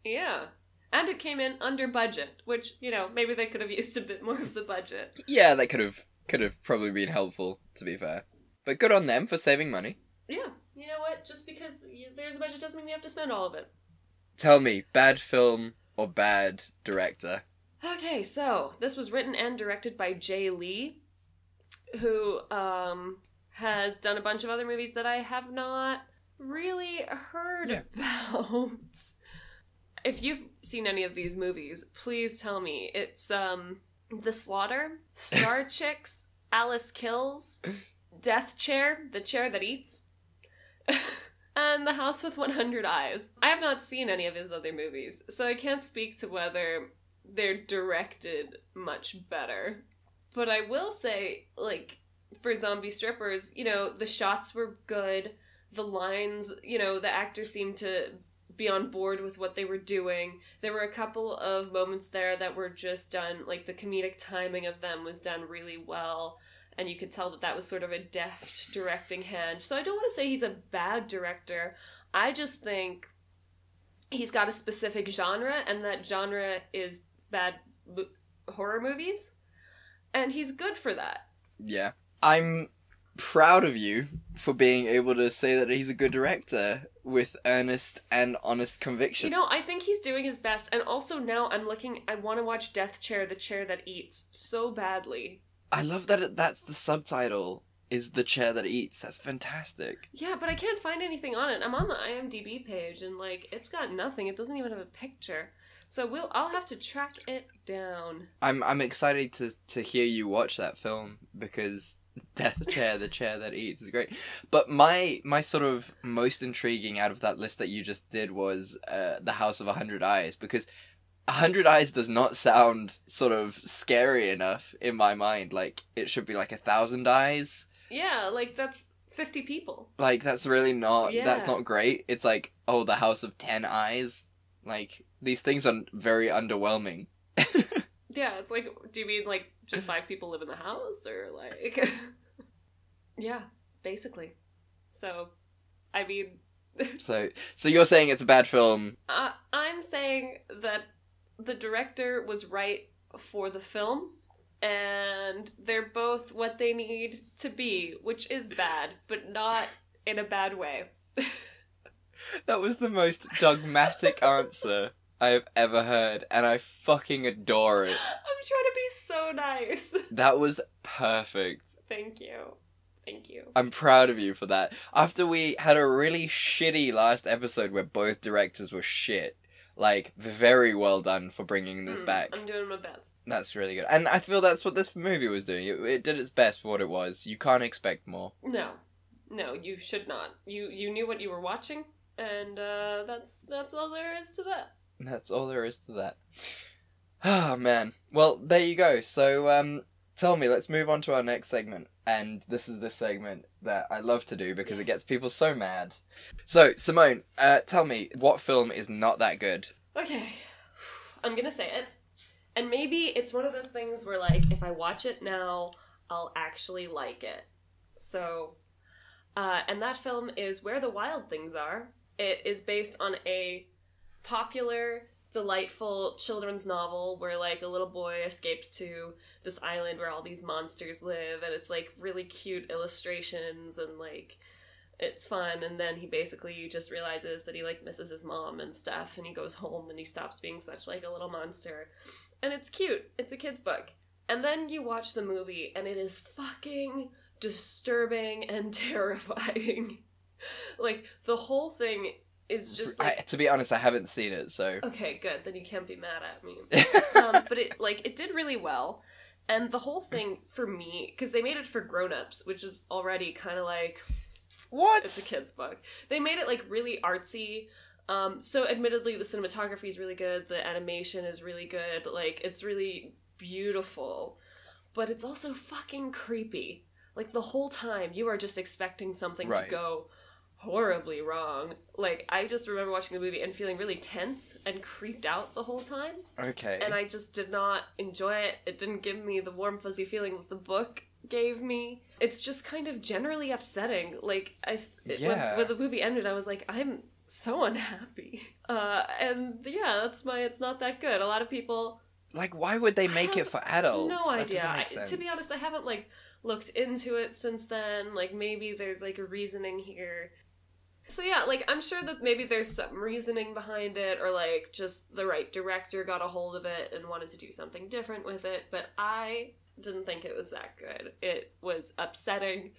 yeah. And it came in under budget, which, you know, maybe they could have used a bit more of the budget. Yeah, that could have could have probably been helpful, to be fair. But good on them for saving money. Yeah, you know what? Just because there's a budget doesn't mean you have to spend all of it. Tell me, bad film or bad director? Okay, so this was written and directed by Jay Lee, who um, has done a bunch of other movies that I have not really heard Yeah. about. If you've seen any of these movies, please tell me. It's um, The Slaughter, Star Chicks, Alyce Kills, Death Chair, the chair that eats, and The House with 100 Eyes. I have not seen any of his other movies, so I can't speak to whether they're directed much better. But I will say, like, for zombie strippers, you know, the shots were good. The lines, you know, the actors seemed to be on board with what they were doing. There were a couple of moments there that were just done, like, the comedic timing of them was done really well. And you could tell that that was sort of a deft directing hand. So I don't want to say he's a bad director. I just think he's got a specific genre, and that genre is bad mo- horror movies. And he's good for that. Yeah. I'm proud of you for being able to say that he's a good director with earnest and honest conviction. You know, I think he's doing his best. And also now I'm looking, I want to watch Death Chair, the chair that eats, so badly. I love that it, that's the subtitle is the chair that eats. That's fantastic. Yeah, but I can't find anything on it. I'm on the IMDb page and like it's got nothing. It doesn't even have a picture. So we'll I'll have to track it down. I'm I'm excited to to hear you watch that film because Death Chair, the chair that eats is great. But my my sort of most intriguing out of that list that you just did was uh, the House of a Hundred Eyes because a hundred eyes does not sound sort of scary enough in my mind. Like it should be like a thousand eyes. Yeah, like that's 50 people. Like that's really not that's not great. It's like oh the House of Ten Eyes. Like these things are very underwhelming. Yeah, it's like do you mean like just five people live in the house or like Yeah, basically. So I mean so so you're saying it's a bad film? Uh, I'm saying that the director was right for the film, and they're both what they need to be, which is bad, but not in a bad way. That was the most dogmatic answer I have ever heard, and I fucking adore it. I'm trying to be so nice. That was perfect. Thank you. Thank you. I'm proud of you for that. After we had a really shitty last episode where both directors were shit, like, very well done for bringing this Mm, back. I'm doing my best. That's really good. And I feel that's what this movie was doing. It, it did its best for what it was. You can't expect more. No, no, you should not. You you knew what you were watching, and uh, that's that's all there is to that. That's all there is to that. Oh man. Well, there you go. So, um, tell me. Let's move on to our next segment, and this is the segment that I love to do because it gets people so mad. So, Simone, uh, tell me what film is not that good. Okay, I'm gonna say it. And maybe it's one of those things where, like, if I watch it now, I'll actually like it. So, uh, and that film is Where the Wild Things Are. It is based on a popular, delightful children's novel where, like, a little boy escapes to this island where all these monsters live, and it's, like, really cute illustrations and, like, it's fun and then he basically just realizes that he like misses his mom and stuff and he goes home and he stops being such like a little monster and it's cute. It's a kid's book. And then you watch the movie, and it is fucking disturbing and terrifying. like, the whole thing is just like. I, to be honest, I haven't seen it, so. Okay, good. Then you can't be mad at me. um, but it like it did really well, and the whole thing for me because they made it for grown-ups, which is already kind of like what? it's a kid's book. They made it like really artsy. Um, so admittedly, the cinematography is really good. The animation is really good. Like it's really beautiful, but it's also fucking creepy. Like the whole time, you are just expecting something Right. to go horribly wrong. Like I just remember watching the movie and feeling really tense and creeped out the whole time, Okay. and I just did not enjoy it. It didn't give me the warm fuzzy feeling that the book gave me. It's just kind of generally upsetting. Like I it- Yeah. when, when the movie ended, I was like, I'm so unhappy. Uh, and yeah, that's my. It's not that good. A lot of people like, why would they make it for adults? no idea. I, to be honest, I haven't like looked into it since then. Like maybe there's like a reasoning here. So yeah, like I'm sure that maybe there's some reasoning behind it, or like just the right director got a hold of it and wanted to do something different with it. But I didn't think it was that good. It was upsetting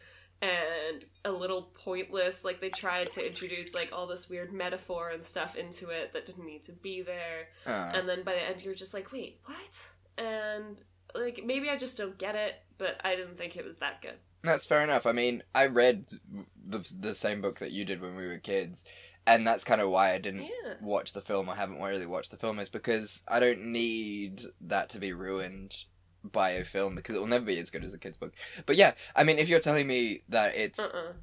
and a little pointless. Like they tried to introduce like all this weird metaphor and stuff into it that didn't need to be there Uh, and then by the end you're just like wait what and like maybe i just don't get it but i didn't think it was that good That's fair enough. I mean, I read the the same book that you did when we were kids, and that's kind of why I didn't yeah watch the film. I haven't really watched the film is because I don't need that to be ruined by a film because it will never be as good as a kid's book. But yeah, I mean, if you're telling me that it's uh-uh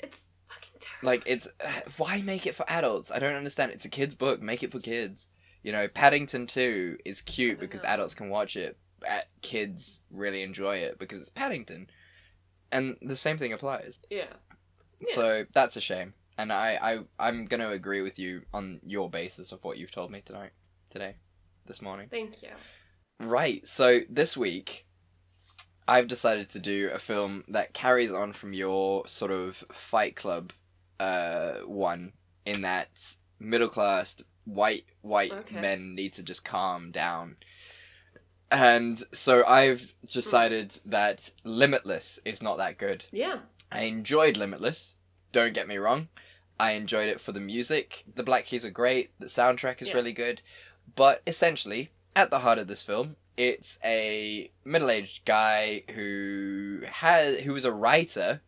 it's fucking terrible like it's why make it for adults? I don't understand. It's a kid's book. Make it for kids. You know, Paddington Two is cute because know. adults can watch it. Kids really enjoy it because it's Paddington, and the same thing applies. yeah Yeah. So that's a shame, and I, I I'm gonna agree with you on your basis of what you've told me tonight, today, this morning. thank you Right. So this week, I've decided to do a film that carries on from your sort of Fight Club, uh, one in that middle class white white Okay. men need to just calm down. And so I've decided hmm. that Limitless is not that good. yeah I enjoyed Limitless. Don't get me wrong. I enjoyed it for the music. The Black Keys are great. The soundtrack is Yeah. really good. But essentially, at the heart of this film, it's a middle-aged guy who has who is a writer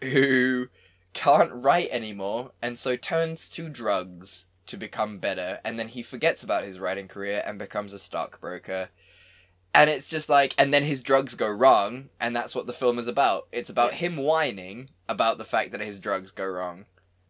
who can't write anymore and so turns to drugs to become better and then he forgets about his writing career and becomes a stockbroker and it's just like and then his drugs go wrong and that's what the film is about it's about Yeah. him whining about the fact that his drugs go wrong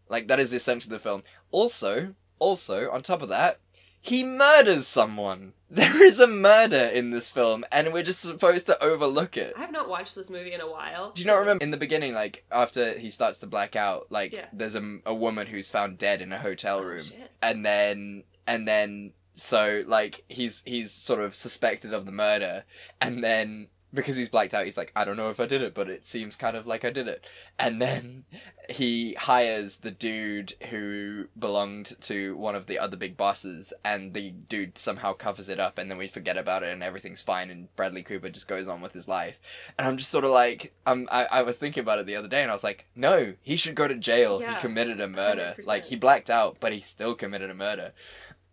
like that is the essence of the film also also on top of that he murders someone there is a murder in this film and we're just supposed to overlook it i have not watched this movie in a while do you not remember in the beginning, like after he starts to black out, like Yeah. there's a, a woman who's found dead in a hotel Oh, room, shit. and then and then so like he's he's sort of suspected of the murder, and then because he's blacked out, he's like, I don't know if I did it, but it seems kind of like I did it, and then he hires the dude who belonged to one of the other big bosses, and the dude somehow covers it up, and then we forget about it, and everything's fine, and Bradley Cooper just goes on with his life. And I'm just sort of like, um, I, I was thinking about it the other day, and I was like, no, he should go to jail. Yeah, he committed a murder. 100%. Like, he blacked out, but he still committed a murder.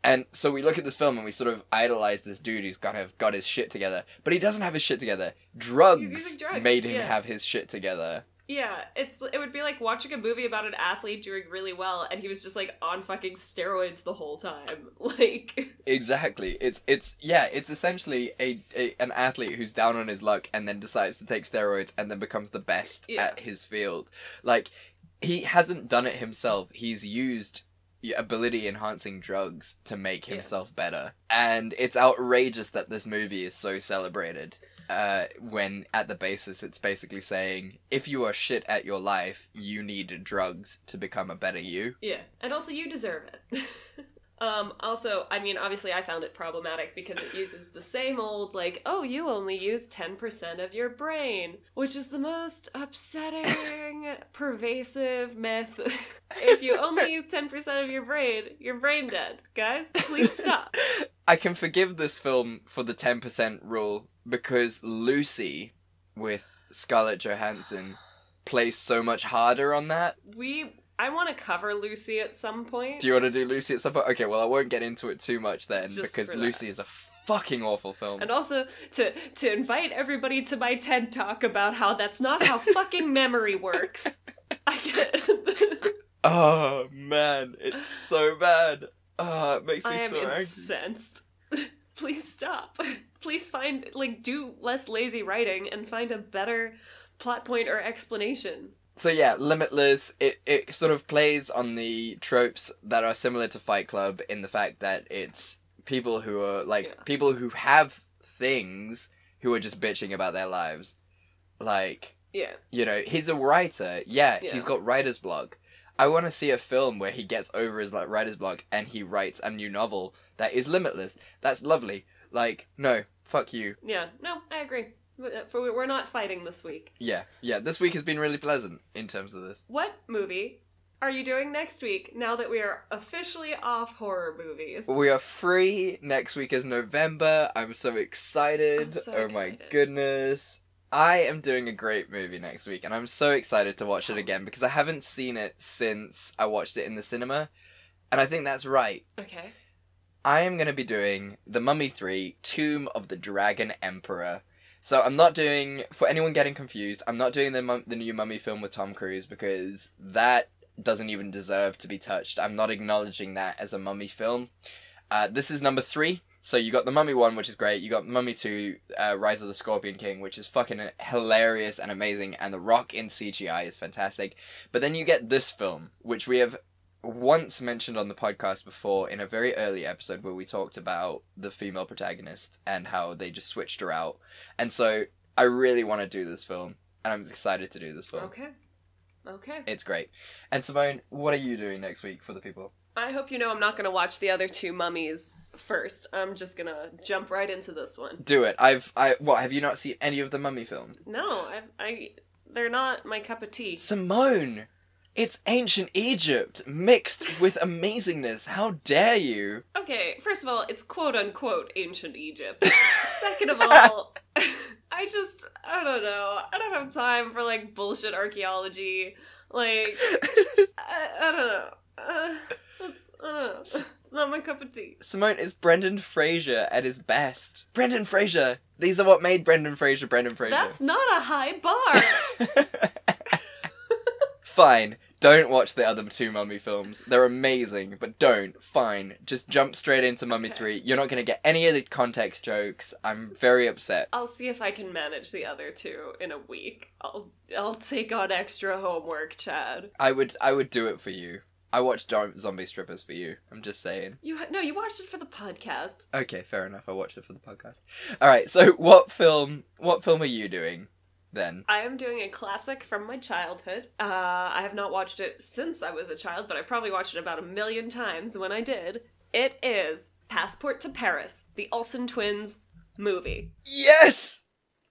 And so we look at this film and we sort of idolize this dude who's kind of got his shit together, but he doesn't have his shit together. Drugs, drugs, made him yeah. have his shit together. yeah it's it would be like watching a movie about an athlete doing really well and he was just like on fucking steroids the whole time like Exactly. It's it's yeah. It's essentially a, a an athlete who's down on his luck and then decides to take steroids and then becomes the best Yeah. at his field. Like he hasn't done it himself. He's used ability enhancing drugs to make Yeah. himself better, and it's outrageous that this movie is so celebrated. Uh, when at the basis it's basically saying if you are shit at your life, you need drugs to become a better you. Yeah, and also you deserve it. Um, also, I mean, obviously, I found it problematic because it uses the same old, like, oh, you only use 10% of your brain, which is the most upsetting, pervasive myth. if you only use 10% of your brain, you're brain dead. Guys, please stop. I can forgive this film for the 10% rule because Lucy with Scarlett Johansson plays so much harder on that. We. I want to cover Lucy at some point. Do you want to do Lucy at some point? Okay, well, I won't get into it too much then Just because. Lucy is a fucking awful film. And also to to invite everybody to my TED talk about how that's not how fucking memory works. I get. Oh man, it's so bad. Oh, it makes me I am so incensed. Please stop. Please find like do less lazy writing and find a better plot point or explanation. So yeah, Limitless. It it sort of plays on the tropes that are similar to Fight Club in the fact that it's people who are like Yeah. people who have things who are just bitching about their lives. Like Yeah. you know, he's a writer. Yeah, Yeah. he's got writer's block. I want to see a film where he gets over his like writer's block and he writes a new novel that is limitless. That's lovely. Like, no, fuck you. Yeah. No, I agree. Uh, for we're not fighting this week. Yeah, yeah. This week has been really pleasant in terms of this. What movie are you doing next week now that we are officially off horror movies? We are free. Next week is November. I'm so excited. I'm so oh my goodness. I am doing a great movie next week, and I'm so excited to watch it again because I haven't seen it since I watched it in the cinema. And I think that's right. Okay. I am going to be doing The Mummy 3 Tomb of the Dragon Emperor. So I'm not doing, for anyone getting confused, I'm not doing the, the new Mummy film with Tom Cruise because that doesn't even deserve to be touched. I'm not acknowledging that as a Mummy film. Uh, this is number three. So you got the Mummy 1, which is great. You got Mummy 2, uh, Rise of the Scorpion King, which is fucking hilarious and amazing. And The Rock in CGI is fantastic. But then you get this film, which we have once mentioned on the podcast before in a very early episode where we talked about the female protagonist and how they just switched her out. And so I really want to do this film, and I'm excited to do this film. Okay. Okay. It's great. And Simone, what are you doing next week for the people? I hope you know I'm not going to watch the other two mummies first. I'm just going to jump right into this one. Do it. I've I what have you not seen any of the mummy films? No, I I they're not my cup of tea. Simone! It's ancient Egypt mixed with amazingness. How dare you? Okay, first of all, it's quote unquote ancient Egypt. Second of all, I just I don't know. I don't have time for like bullshit archaeology. Like I, I don't know. Uh, it's I don't know. It's not my cup of tea. Simone, it's Brendan Fraser at his best. Brendan Fraser. These are what made Brendan Fraser Brendan Fraser. That's not a high bar. Fine. Don't watch the other two Mummy films. They're amazing, but don't. Fine. Just jump straight into Mummy Okay. 3. You're not going to get any of the context jokes. I'm very upset. I'll see if I can manage the other two in a week. I'll I'll take on extra homework, Chad. I would I would do it for you. I watched Zombie Strippers for you. I'm just saying. You no, you watched it for the podcast. Okay, fair enough. I watched it for the podcast. All right. So, what film what film are you doing then? I am doing a classic from my childhood. Uh, I have not watched it since I was a child, but I probably watched it about a million times when I did. It is Passport to Paris, the Olsen twins movie. Yes!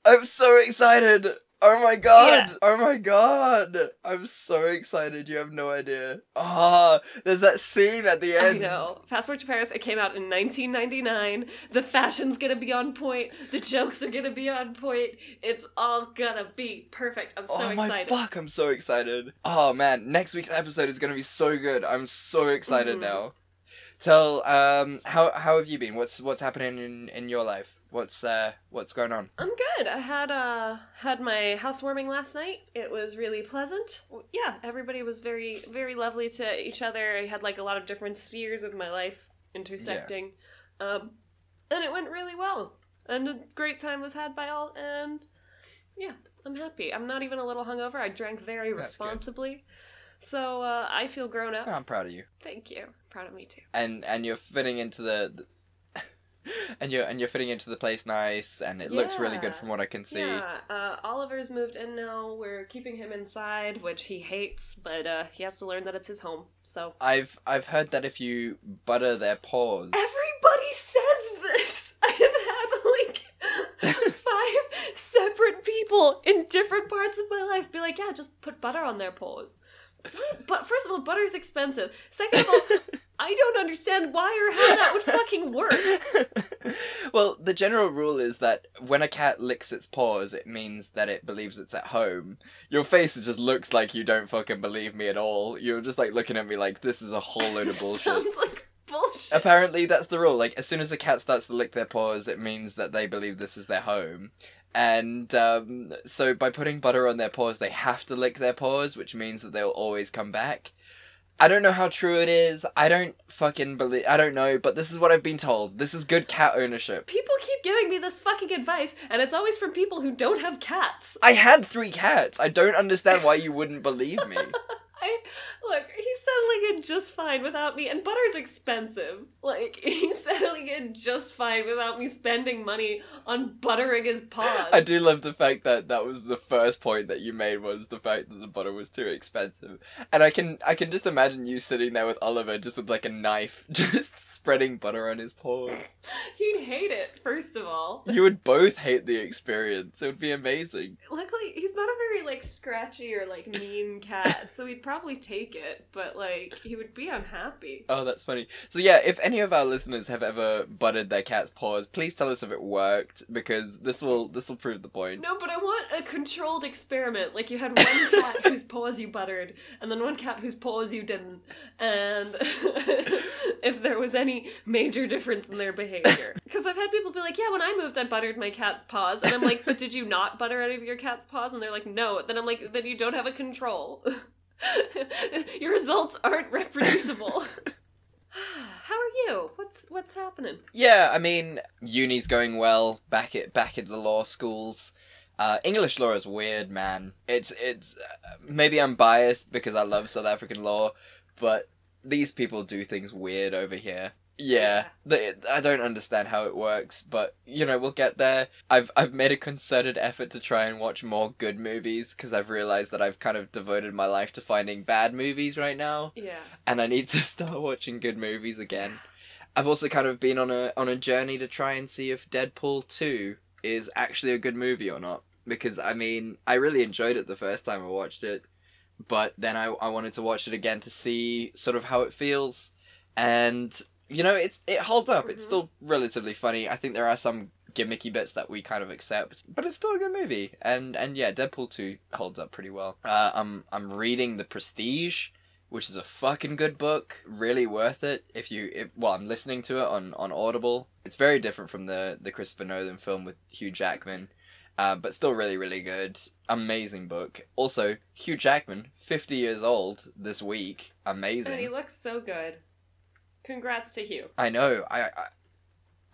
I'm so excited. Oh my god! Yeah. Oh my god! I'm so excited. You have no idea. Ah, there's that scene at the I end. know. Passport to Paris, it came out in 1999. The fashion's gonna be on point. The jokes are gonna be on point. It's all gonna be perfect. I'm so oh my excited. fuck! I'm so excited. Oh man, next week's episode is gonna be so good. I'm so excited Mhm. now. Tell um how how have you been? What's what's happening in in your life? What's uh what's going on? I'm good. I had uh had my housewarming last night. It was really pleasant. Yeah, everybody was very very lovely to each other. I had like a lot of different spheres of my life intersecting. Um and it went really well. And a great time was had by all and yeah, I'm happy. I'm not even a little hungover. I drank very That's good. responsibly. So uh, I feel grown up. I'm proud of you. Thank you. Proud of me too. and and you're fitting into the, the and you're and you're fitting into the place nice, and it looks really good from what I can see. Yeah, uh, Oliver's moved in now. We're keeping him inside, which he hates, but uh, he has to learn that it's his home. So I've I've heard that if you butter their paws, everybody says this. I have had like five separate people in different parts of my life be like, "Yeah, just put butter on their paws." What? But first of all, butter's expensive. Second of all, I don't understand why or how that would fucking work. well, the general rule is that when a cat licks its paws, it means that it believes it's at home. Your face just looks like you don't fucking believe me at all. You're just like looking at me like this is a whole load of bullshit. Sounds like bullshit. Apparently, that's the rule. Like, as soon as a cat starts to lick their paws, it means that they believe this is their home. And um, so, by putting butter on their paws, they have to lick their paws, which means that they'll always come back. I don't know how true it is. I don't fucking believe. I don't know, but this is what I've been told. This is good cat ownership. People keep giving me this fucking advice, and it's always from people who don't have cats. I had three cats. I don't understand why you wouldn't believe me. I look, he's settling in just fine without me, and butter's expensive. Like he's settling in just fine without me spending money on buttering his paws. I do love the fact that that was the first point that you made was the fact that the butter was too expensive, and I can I can just imagine you sitting there with Oliver just with like a knife, just spreading butter on his paws. He'd hate it. First of all, You would both hate the experience. It would be amazing. luckily he's not a very like scratchy or like mean cat, so he'd probably take it. But like he would be unhappy. Oh, that's funny. So yeah, if any of our listeners have ever buttered their cat's paws, please tell us if it worked because this will this will prove the point. No, but I want a controlled experiment. Like you had one cat whose paws you buttered, and then one cat whose paws you didn't, and if there was any major difference in their behavior. Because I've had people be like, "Yeah, when I moved, I buttered my cat's paws," and I'm like, "But did you not butter any of your cat's paws?" And they're like, "No." Then I'm like, "Then you don't have a control. your results aren't reproducible." How are you? What's what's happening? Yeah, I mean, uni's going well. Back at back at the law schools. Uh, English law is weird, man. It's it's uh, maybe I'm biased because I love South African law, but these people do things weird over here. Yeah, they, I don't understand how it works, but you know we'll get there. I've I've made a concerted effort to try and watch more good movies because I've realized that I've kind of devoted my life to finding bad movies right now Yeah. and I need to start watching good movies again. I've also kind of been on a on a journey to try and see if Deadpool 2 is actually a good movie or not because I mean, I really enjoyed it the first time I watched it, but then I I wanted to watch it again to see sort of how it feels and you know, it's it holds up. It's Mhm. still relatively funny. I think there are some gimmicky bits that we kind of accept, but it's still a good movie. And and yeah, Deadpool 2 holds up pretty well. Uh, I'm I'm reading The Prestige, which is a fucking good book. Really worth it. If you, if, well, I'm listening to it on, on Audible. It's very different from the, the Christopher Nolan film with Hugh Jackman, uh, but still really, really good. Amazing book. Also, Hugh Jackman, 50 years old this week. And he looks so good. Congrats to Hugh. I know. I, I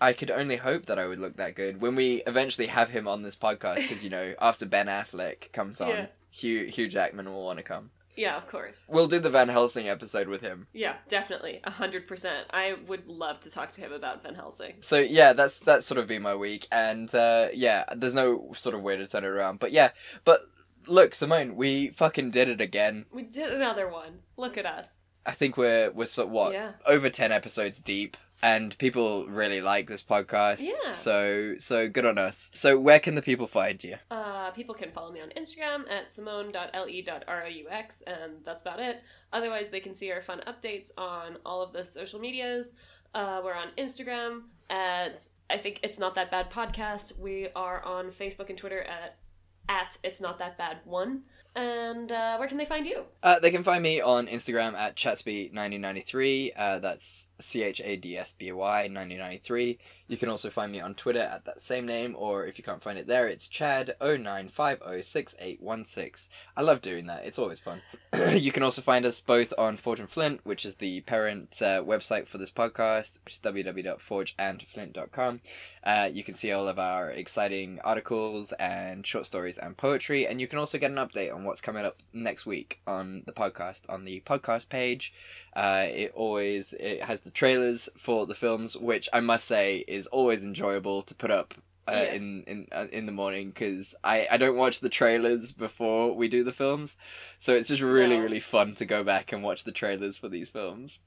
I could only hope that I would look that good when we eventually have him on this podcast. Because you know, after Ben Affleck comes on, Yeah. Hugh Hugh Jackman will want to come. Yeah, of course. We'll do the Van Helsing episode with him. Yeah, definitely. A hundred percent. I would love to talk to him about Van Helsing. So yeah, that's that's sort of been my week, and uh, yeah, there's no sort of way to turn it around. But yeah, but look, Simone, we fucking did it again. We did another one. Look at us. I think we're we're so what Yeah. over ten episodes deep, and people really like this podcast. Yeah. So so good on us. So where can the people find you? Uh, people can follow me on Instagram at simone.le.roux, and that's about it. Otherwise, they can see our fun updates on all of the social medias. Uh, we're on Instagram at I think it's not that bad podcast. We are on Facebook and Twitter at at it's not that bad one. And uh, where can they find you? Uh, they can find me on Instagram at chadsby1993. Uh, that's C H A D S B Y 1993. You can also find me on Twitter at that same name, or if you can't find it there, it's Chad 09506816. I love doing that, it's always fun. you can also find us both on Forge and Flint, which is the parent uh, website for this podcast, which is www.forgeandflint.com. Uh, you can see all of our exciting articles and short stories and poetry, and you can also get an update on what's coming up next week on the podcast on the podcast page. Uh, it always it has the trailers for the films, which I must say is always enjoyable to put up uh, Yes. in in uh, in the morning because I I don't watch the trailers before we do the films, so it's just really No. really fun to go back and watch the trailers for these films.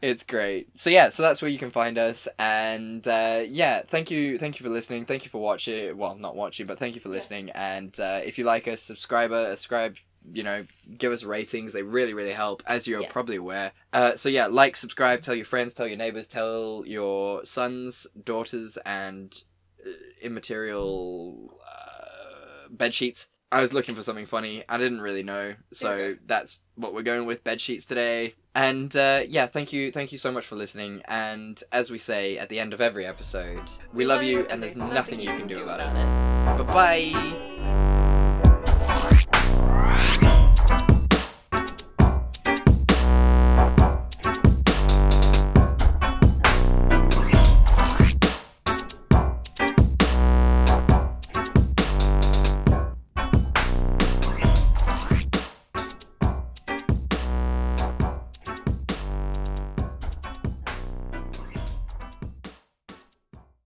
It's great. So yeah, so that's where you can find us, and uh, yeah, thank you, thank you for listening, thank you for watching. Well, not watching, but thank you for listening. And uh, if you like us, subscribe, uh, subscribe. You know, give us ratings. They really, really help, as you're Yes. probably aware. Uh, so yeah, like, subscribe, tell your friends, tell your neighbors, tell your sons, daughters, and uh, immaterial uh, bed sheets. I was looking for something funny. I didn't really know, so Okay. that's what we're going with bed sheets today. And uh, yeah, thank you, thank you so much for listening. And as we say at the end of every episode, we, love you, and there's nothing you can do about it. Bye bye.